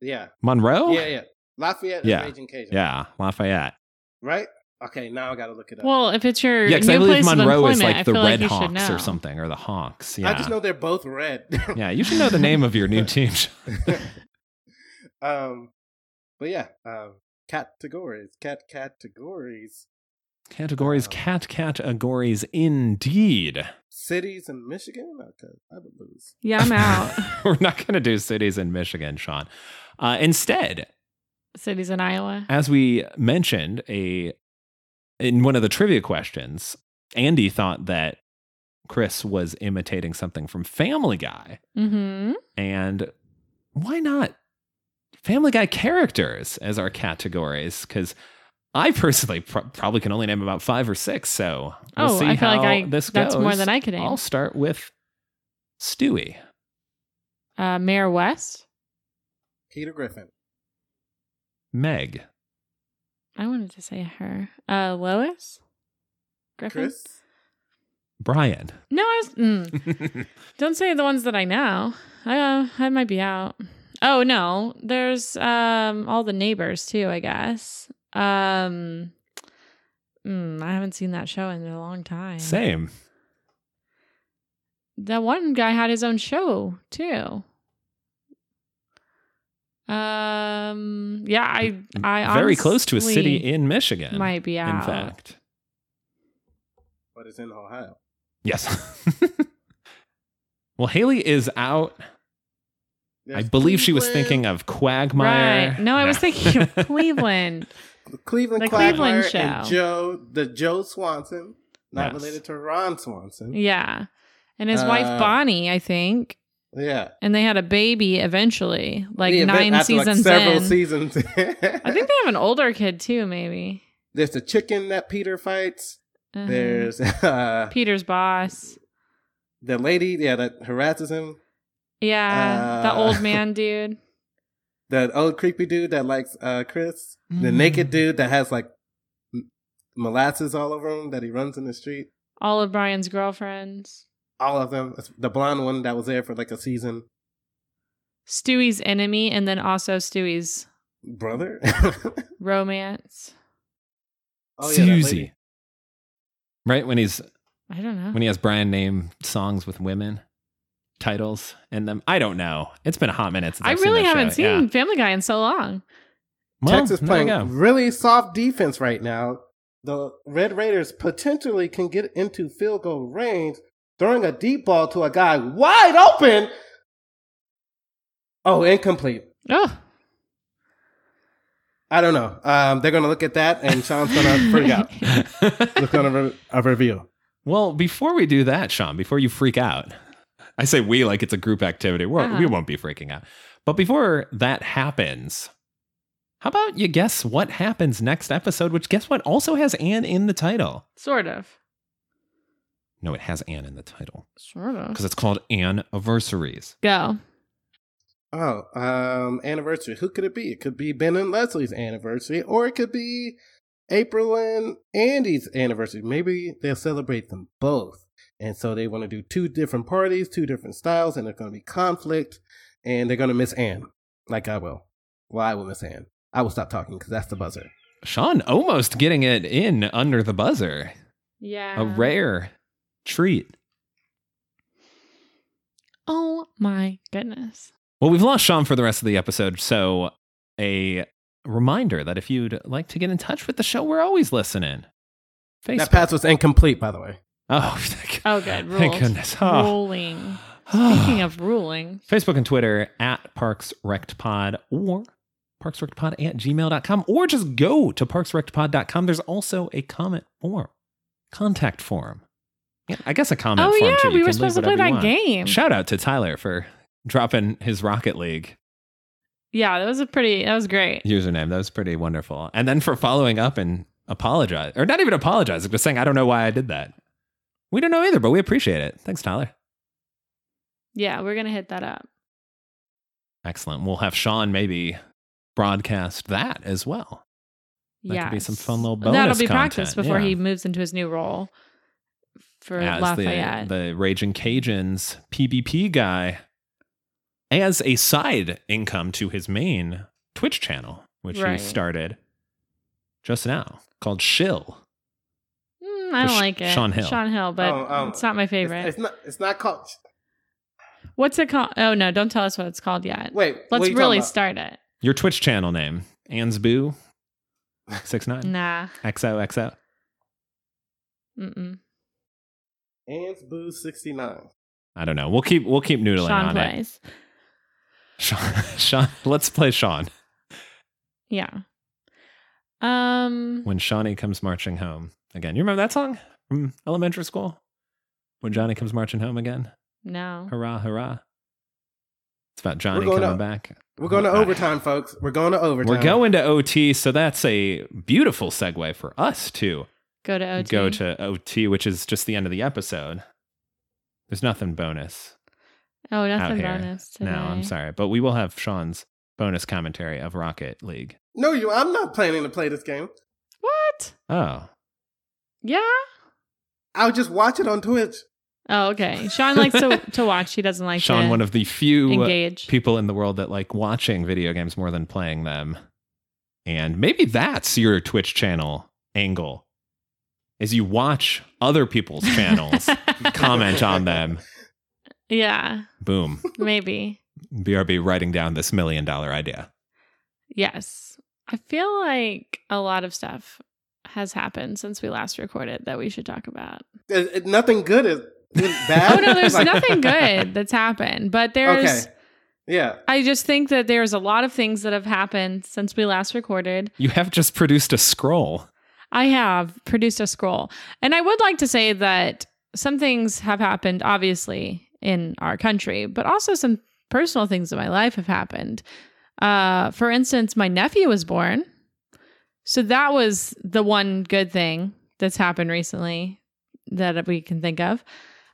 yeah. Monroe? Yeah, yeah. Lafayette Yeah. is Raging Cajun. Yeah, Lafayette. Right? Okay, now I got to look it up. Well, if it's your Yeah, because I believe Monroe is like the Red like Hawks or something, or the Hawks. Yeah. I just know they're both red. yeah, you should know the name of your new team. um, but yeah, um, categories, cat categories, Categories, Wow. cat categories, indeed. cities in Michigan. Okay, I would lose. Yeah, I'm out. We're not going to do cities in Michigan, Sean. Uh, instead, Cities in Iowa. as we mentioned, a in one of the trivia questions, Andy thought that Chris was imitating something from Family Guy, Mm-hmm. and why not Family Guy characters as our categories? Because I personally pr- probably can only name about five or six. So we'll Oh, see I feel how like I this that's goes. more than I could name. I'll start with Stewie. Uh, Mayor West. Peter Griffin. Meg. I wanted to say her. Uh, Lois. Griffin. Chris. Brian. No, I was. Mm, don't say the ones that I know. I uh, I might be out. Oh no, there's um all the neighbors too. I guess. Um, mm, I haven't seen that show in a long time. Same. That one guy had his own show too. Um. Yeah. I. I Very close to a city in Michigan. Might be out. In fact. But it's in Ohio. Yes. well, Haley is out. I There's believe she was thinking of Quagmire. Right. No, I was thinking of Cleveland. Cleveland the Quagmire Cleveland and show. Joe, the Joe Swanson, not Yes. related to Ron Swanson. Yeah. And his Uh, wife Bonnie, I think. Yeah, And they had a baby eventually, like The event nine after, like, seasons several in. seasons. I think they have an older kid too, maybe. there's the chicken that Peter fights. Uh-huh. There's uh, Peter's boss. the lady, yeah, that harasses him. Yeah, the Uh, old man dude. The old creepy dude that likes uh, Chris. The Mm. naked dude that has like m- molasses all over him that he runs in the street. All of Brian's girlfriends. All of them. The blonde one that was there for like a season. Stewie's enemy, and then also Stewie's Brother. romance. Oh, yeah. Susie. Right when he's I don't know. when he has Brian name songs with women titles in them. I don't know. It's been a hot minute since I I've really seen haven't show. seen Yeah. Family Guy in so long. Well, Texas playing really soft defense right now. The Red Raiders potentially can get into field goal range, throwing a deep ball to a guy wide open. Oh, incomplete. Oh, I don't know. Um, they're going to look at that, and Sean's going to freak out. It's going to re- a review. well, before we do that, Sean, before you freak out, I say we like it's a group activity. We're, Uh-huh. We won't be freaking out. But before that happens, how about you guess what happens next episode? Which guess what also has Ann in the title. sort of. No, it has Ann in the title Sort of. because it's called Anniversaries. Go. Oh, um, anniversary. Who could it be? It could be Ben and Leslie's anniversary, or it could be April and Andy's anniversary. Maybe they'll celebrate them both. And so they want to do two different parties, two different styles, and there's going to be conflict, and they're going to miss Ann, like I will. Well, I will miss Ann. I will stop talking because that's the buzzer. Sean almost getting it in under the buzzer. Yeah. A rare treat. Oh my goodness. Well, we've lost Sean for the rest of the episode, so a reminder that if you'd like to get in touch with the show, we're always listening. Facebook. That pass was incomplete, by the way. Oh, thank, Oh, good. Rules. thank goodness. Oh. Ruling. Speaking of ruling, Facebook and Twitter at Parks Rect Pod or parksrectpod at gmail.com or just go to parksrectpod.com. There's also a comment form, contact form. Yeah, I guess a comment oh form yeah, too. You we were supposed to play that game. Shout out to Tyler for dropping his Rocket League yeah, that was a pretty. That was great. username. That was pretty wonderful. And then for following up and apologize, or not even apologizing, just saying, I don't know why I did that. We don't know either, but we appreciate it. Thanks, Tyler. Yeah, we're gonna hit that up. Excellent. We'll have Sean maybe broadcast that as well. That Yeah, could be some fun little bonus. That'll be content, practice before yeah. he moves into his new role for as Lafayette. the, the Raging Cajuns PvP guy as a side income to his main Twitch channel, which Right. he started just now called Shill. Mm, I don't Sh- like it. Sean Hill. Sean Hill, but Oh, oh. it's not my favorite. it's not. It's not called. What's it called? Oh no, don't tell us what it's called yet. Wait. Let's are you really talking start it. Your Twitch channel name, Ansboo six nine Nah. XOXO. Mm-mm. about? Ants Boo sixty nine. I don't know. We'll keep we'll keep noodling Sean on it. plays. Sean, Sean, let's play Sean Yeah. Um. when Shawnee comes marching home again. You remember that song from elementary school? When Johnny comes marching home again. No. Hurrah, hurrah. It's about Johnny coming to- back. We're going to overtime, folks. We're going to overtime. We're going to OT, so that's a beautiful segue for us to Go to OT. go to OT, which is just the end of the episode. There's nothing bonus Oh, out nothing here. bonus today. No, I'm sorry, but we will have Sean's bonus commentary of Rocket League. No, you. I'm not planning to play this game. What? Oh, Yeah. I'll just watch it on Twitch. Oh, okay. Sean likes to to watch. He doesn't like Sean, to one of the few engage. people in the world that like watching video games more than playing them. And maybe that's your Twitch channel angle. Is you watch other people's channels, comment on them. Yeah, Boom. maybe. BRB writing down this million dollar idea. Yes. I feel like a lot of stuff has happened since we last recorded that we should talk about. It- it- nothing good is, is bad. Oh no, there's Like- nothing good that's happened, but there's Okay. Yeah. I just think that there's a lot of things that have happened since we last recorded. You have just produced a scroll. I have produced a scroll. And I would like to say that some things have happened, obviously, in our country, but also some personal things in my life have happened. Uh, for instance, my nephew was born. So that was the one good thing that's happened recently that we can think of.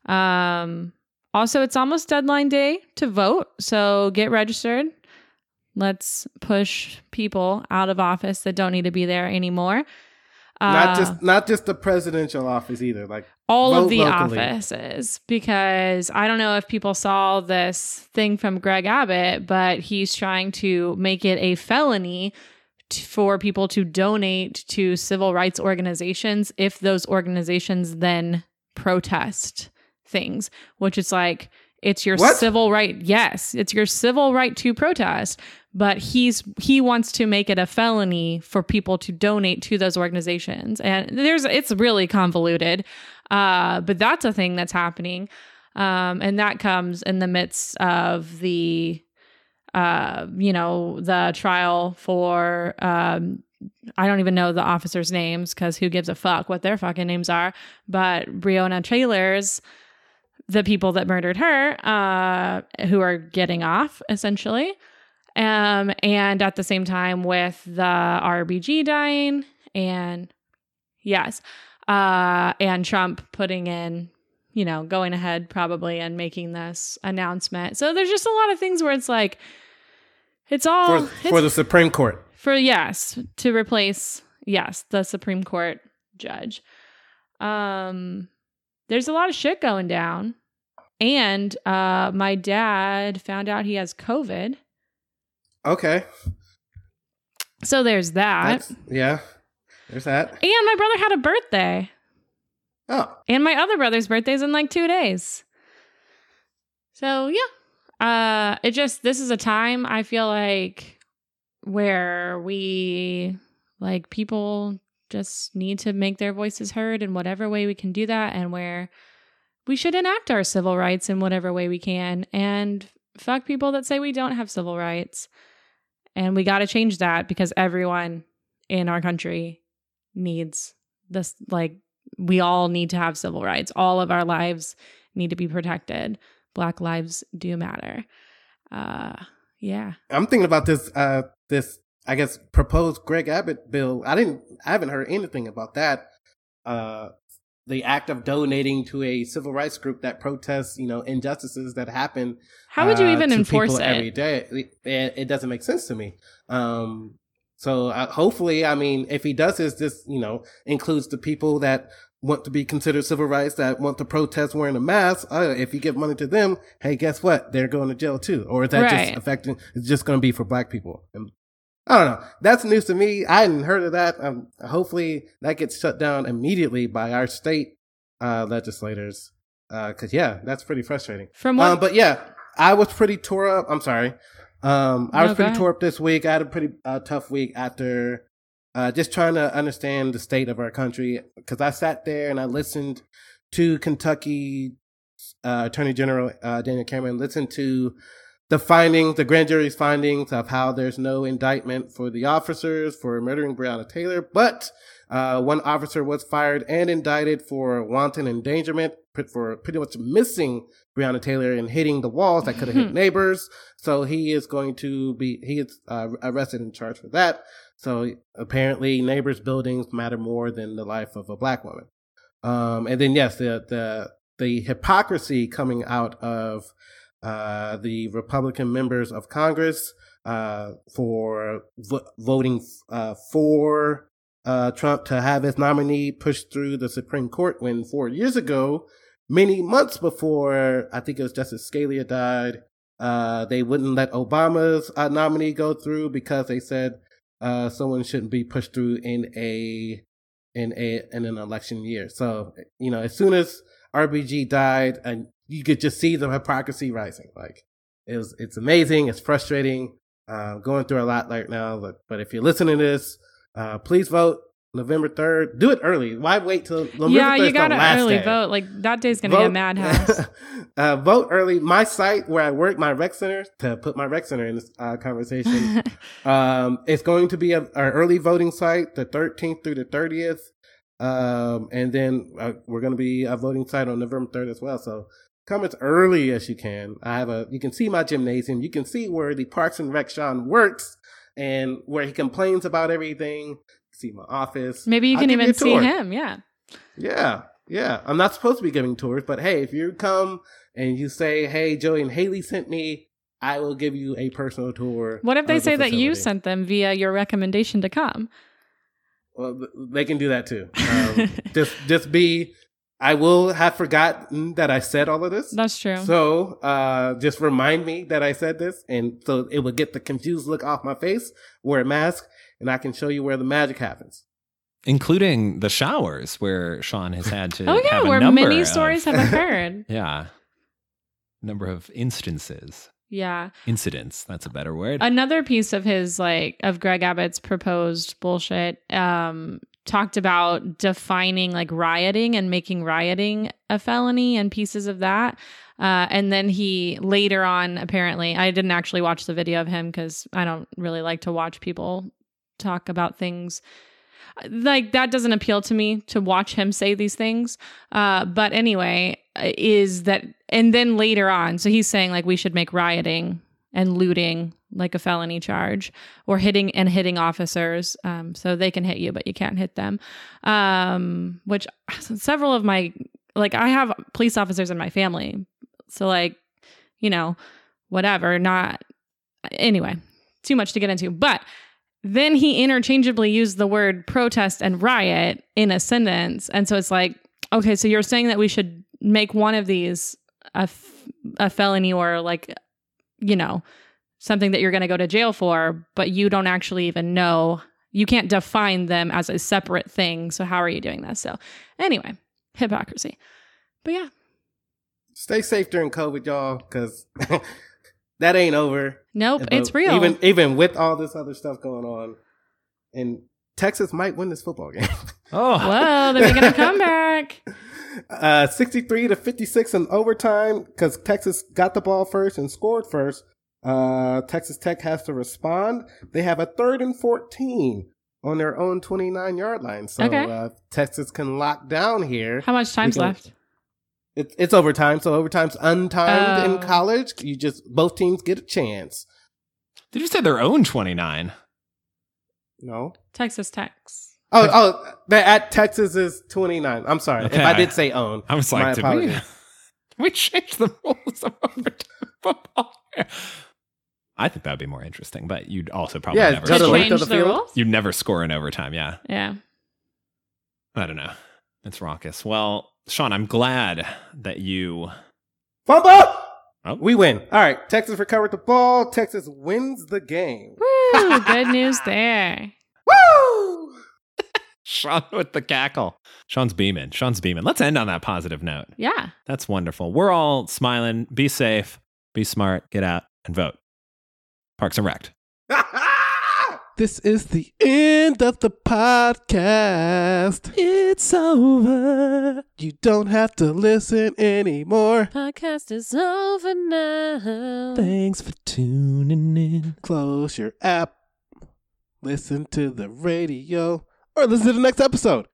Um, also, it's almost deadline day to vote, so get registered. Let's push people out of office that don't need to be there anymore. not Uh, just not just the presidential office either. Like all of the locally. offices because I don't know if people saw this thing from Greg Abbott, but he's trying to make it a felony t- for people to donate to civil rights organizations if those organizations then protest things, which is like it's your What? civil right. Yes, it's your civil right to protest, but he's he wants to make it a felony for people to donate to those organizations. And there's it's really convoluted. Uh, but that's a thing that's happening. Um, and that comes in the midst of the uh, you know, the trial for um I don't even know the officers' names because who gives a fuck what their fucking names are. But Breonna Taylor's the people that murdered her, uh, who are getting off essentially. Um, and at the same time with the RBG dying and yes, uh, and Trump putting in, you know, going ahead probably and making this announcement. So there's just a lot of things where it's like, it's all for, it's- for the Supreme Court. for yes to replace yes the supreme court judge um there's a lot of shit going down and uh my dad found out he has covid Okay, so there's that that's yeah. There's that. and my brother had a birthday Oh, and my other brother's birthday's in like two days. So yeah. Uh it just this is a time i feel like where we like people just need to make their voices heard in whatever way we can do that and where we should enact our civil rights in whatever way we can. And fuck people that say we don't have civil rights. And we got to change that because everyone in our country needs this like we all need to have civil rights all of our lives need to be protected black lives do matter uh yeah I'm thinking about this. Uh, this I guess proposed Greg Abbott bill. I didn't. I haven't heard anything about that. Uh, the act of donating to a civil rights group that protests, you know, injustices that happen. how would you uh, even enforce it every day? It, it doesn't make sense to me. Um, so uh, hopefully, I mean, if he does this, this you know includes the people that want to be considered civil rights that want to protest wearing a mask. Uh, if you give money to them, hey, guess what? They're going to jail too. Or is that Right. just affecting? It's just going to be for black people. And I don't know. That's news to me. I hadn't heard of that. Um, hopefully, that gets shut down immediately by our state uh, legislators. Because yeah, that's pretty frustrating. from what Um, but yeah, I was pretty tore up. I'm sorry. Um, I No, was pretty tore up this week. I had a pretty uh, tough week after uh, just trying to understand the state of our country. Because I sat there and I listened to Kentucky uh, Attorney General uh, Daniel Cameron, listened to the findings, the grand jury's findings of how there's no indictment for the officers for murdering Breonna Taylor, but uh, one officer was fired and indicted for wanton endangerment for pretty much missing Breonna Taylor and hitting the walls that could have hit neighbors. So he is going to be he is uh, arrested and charged for that. So apparently, neighbors' buildings matter more than the life of a black woman. Um, and then yes, the the the hypocrisy coming out of uh, the Republican members of Congress uh, for vo- voting uh, for uh, Trump to have his nominee pushed through the Supreme Court when four years ago, many months before I think it was Justice Scalia died, uh, they wouldn't let Obama's uh, nominee go through because they said uh, someone shouldn't be pushed through in a in a in an election year. So you know, as soon as RBG died, and you could just see the hypocrisy rising. Like it was, it's amazing. It's frustrating. Uh, going through a lot right now, but but if you're listening to this, uh, please vote November third. Do it early. Why wait till November yeah 3rd you gotta early day. vote like that day's gonna be a madhouse uh, vote early. My site where I work, my rec center, to put my rec center in this uh, conversation, um, it's going to be a, our early voting site, the 13th through the 30th. Um, and then uh, we're going to be a voting site on November 3rd as well. So come as early as you can. I have a, you can see my gymnasium. You can see where the Parks and Rec Sean works and where he complains about everything. See my office. maybe you I'll can even see him yeah Yeah, yeah. I'm not supposed to be giving tours, but hey, if you come and you say, "Hey, Joey and Haley sent me," I will give you a personal tour. What if they the say that you sent them via your recommendation to come? Well, they can do that too. Um, just, just be. I will have forgotten that I said all of this. That's true. So, uh, just remind me that I said this, and so it will get the confused look off my face. Wear a mask, and I can show you where the magic happens. including the showers where Sean has had to. oh yeah, have a where many of- stories have occurred. Yeah, number of instances, yeah. incidents. That's a better word. Another piece of his like of Greg Abbott's proposed bullshit um talked about defining like rioting and making rioting a felony and pieces of that. Uh, and then he later on, apparently, I didn't actually watch the video of him because I don't really like to watch people talk about things like that doesn't appeal to me to watch him say these things uh but anyway is that and then later on so he's saying like we should make rioting and looting like a felony charge or hitting and hitting officers um so they can hit you but you can't hit them. Um which several of my like i have police officers in my family. So like you know whatever not anyway too much to get into. But then he interchangeably used the word protest and riot in a sentence. And so it's like, okay, so you're saying that we should make one of these a, f- a felony or like, you know, something that you're going to go to jail for, but you don't actually even know. You can't define them as a separate thing. So how are you doing this? So anyway, hypocrisy. But yeah, Stay safe during COVID, y'all, because that ain't over. nope, But it's real. Even even with all this other stuff going on, and Texas might win this football game. oh, Whoa, they're making a comeback. Uh, 63 to 56 in overtime because Texas got the ball first and scored first. Uh, Texas Tech has to respond. They have a third and 14 on their own 29 yard line. So, Okay. uh, Texas can lock down here. How much time's can- left? It, it's overtime. So overtime's untimed Oh. in college. You just, both teams get a chance. did you say their own twenty nine? No. Texas Tech's. Oh, oh, the at Texas is 29. I'm sorry. Okay. If I did say own. I was My like, did we, apologies. we changed the rules of overtime football? I think that'd be more interesting, but you'd also probably Yeah, never score. change the the field? rules? You'd never score in overtime. Yeah, Yeah. I don't know. It's raucous. Well, Sean, I'm glad that you. Fumble! Oh. We win. All right. Texas recovered the ball. Texas wins the game. Woo! Good news there. Woo! Sean with the cackle. Sean's beaming. Sean's beaming. Let's end on that positive note. Yeah. That's wonderful. We're all smiling. Be safe. Be smart. Get out and vote. Parks and Rec. this is the end of the podcast. It's over. You don't have to listen anymore. Podcast is over now. Thanks for tuning in. Close your app. Listen to the radio or listen to the next episode.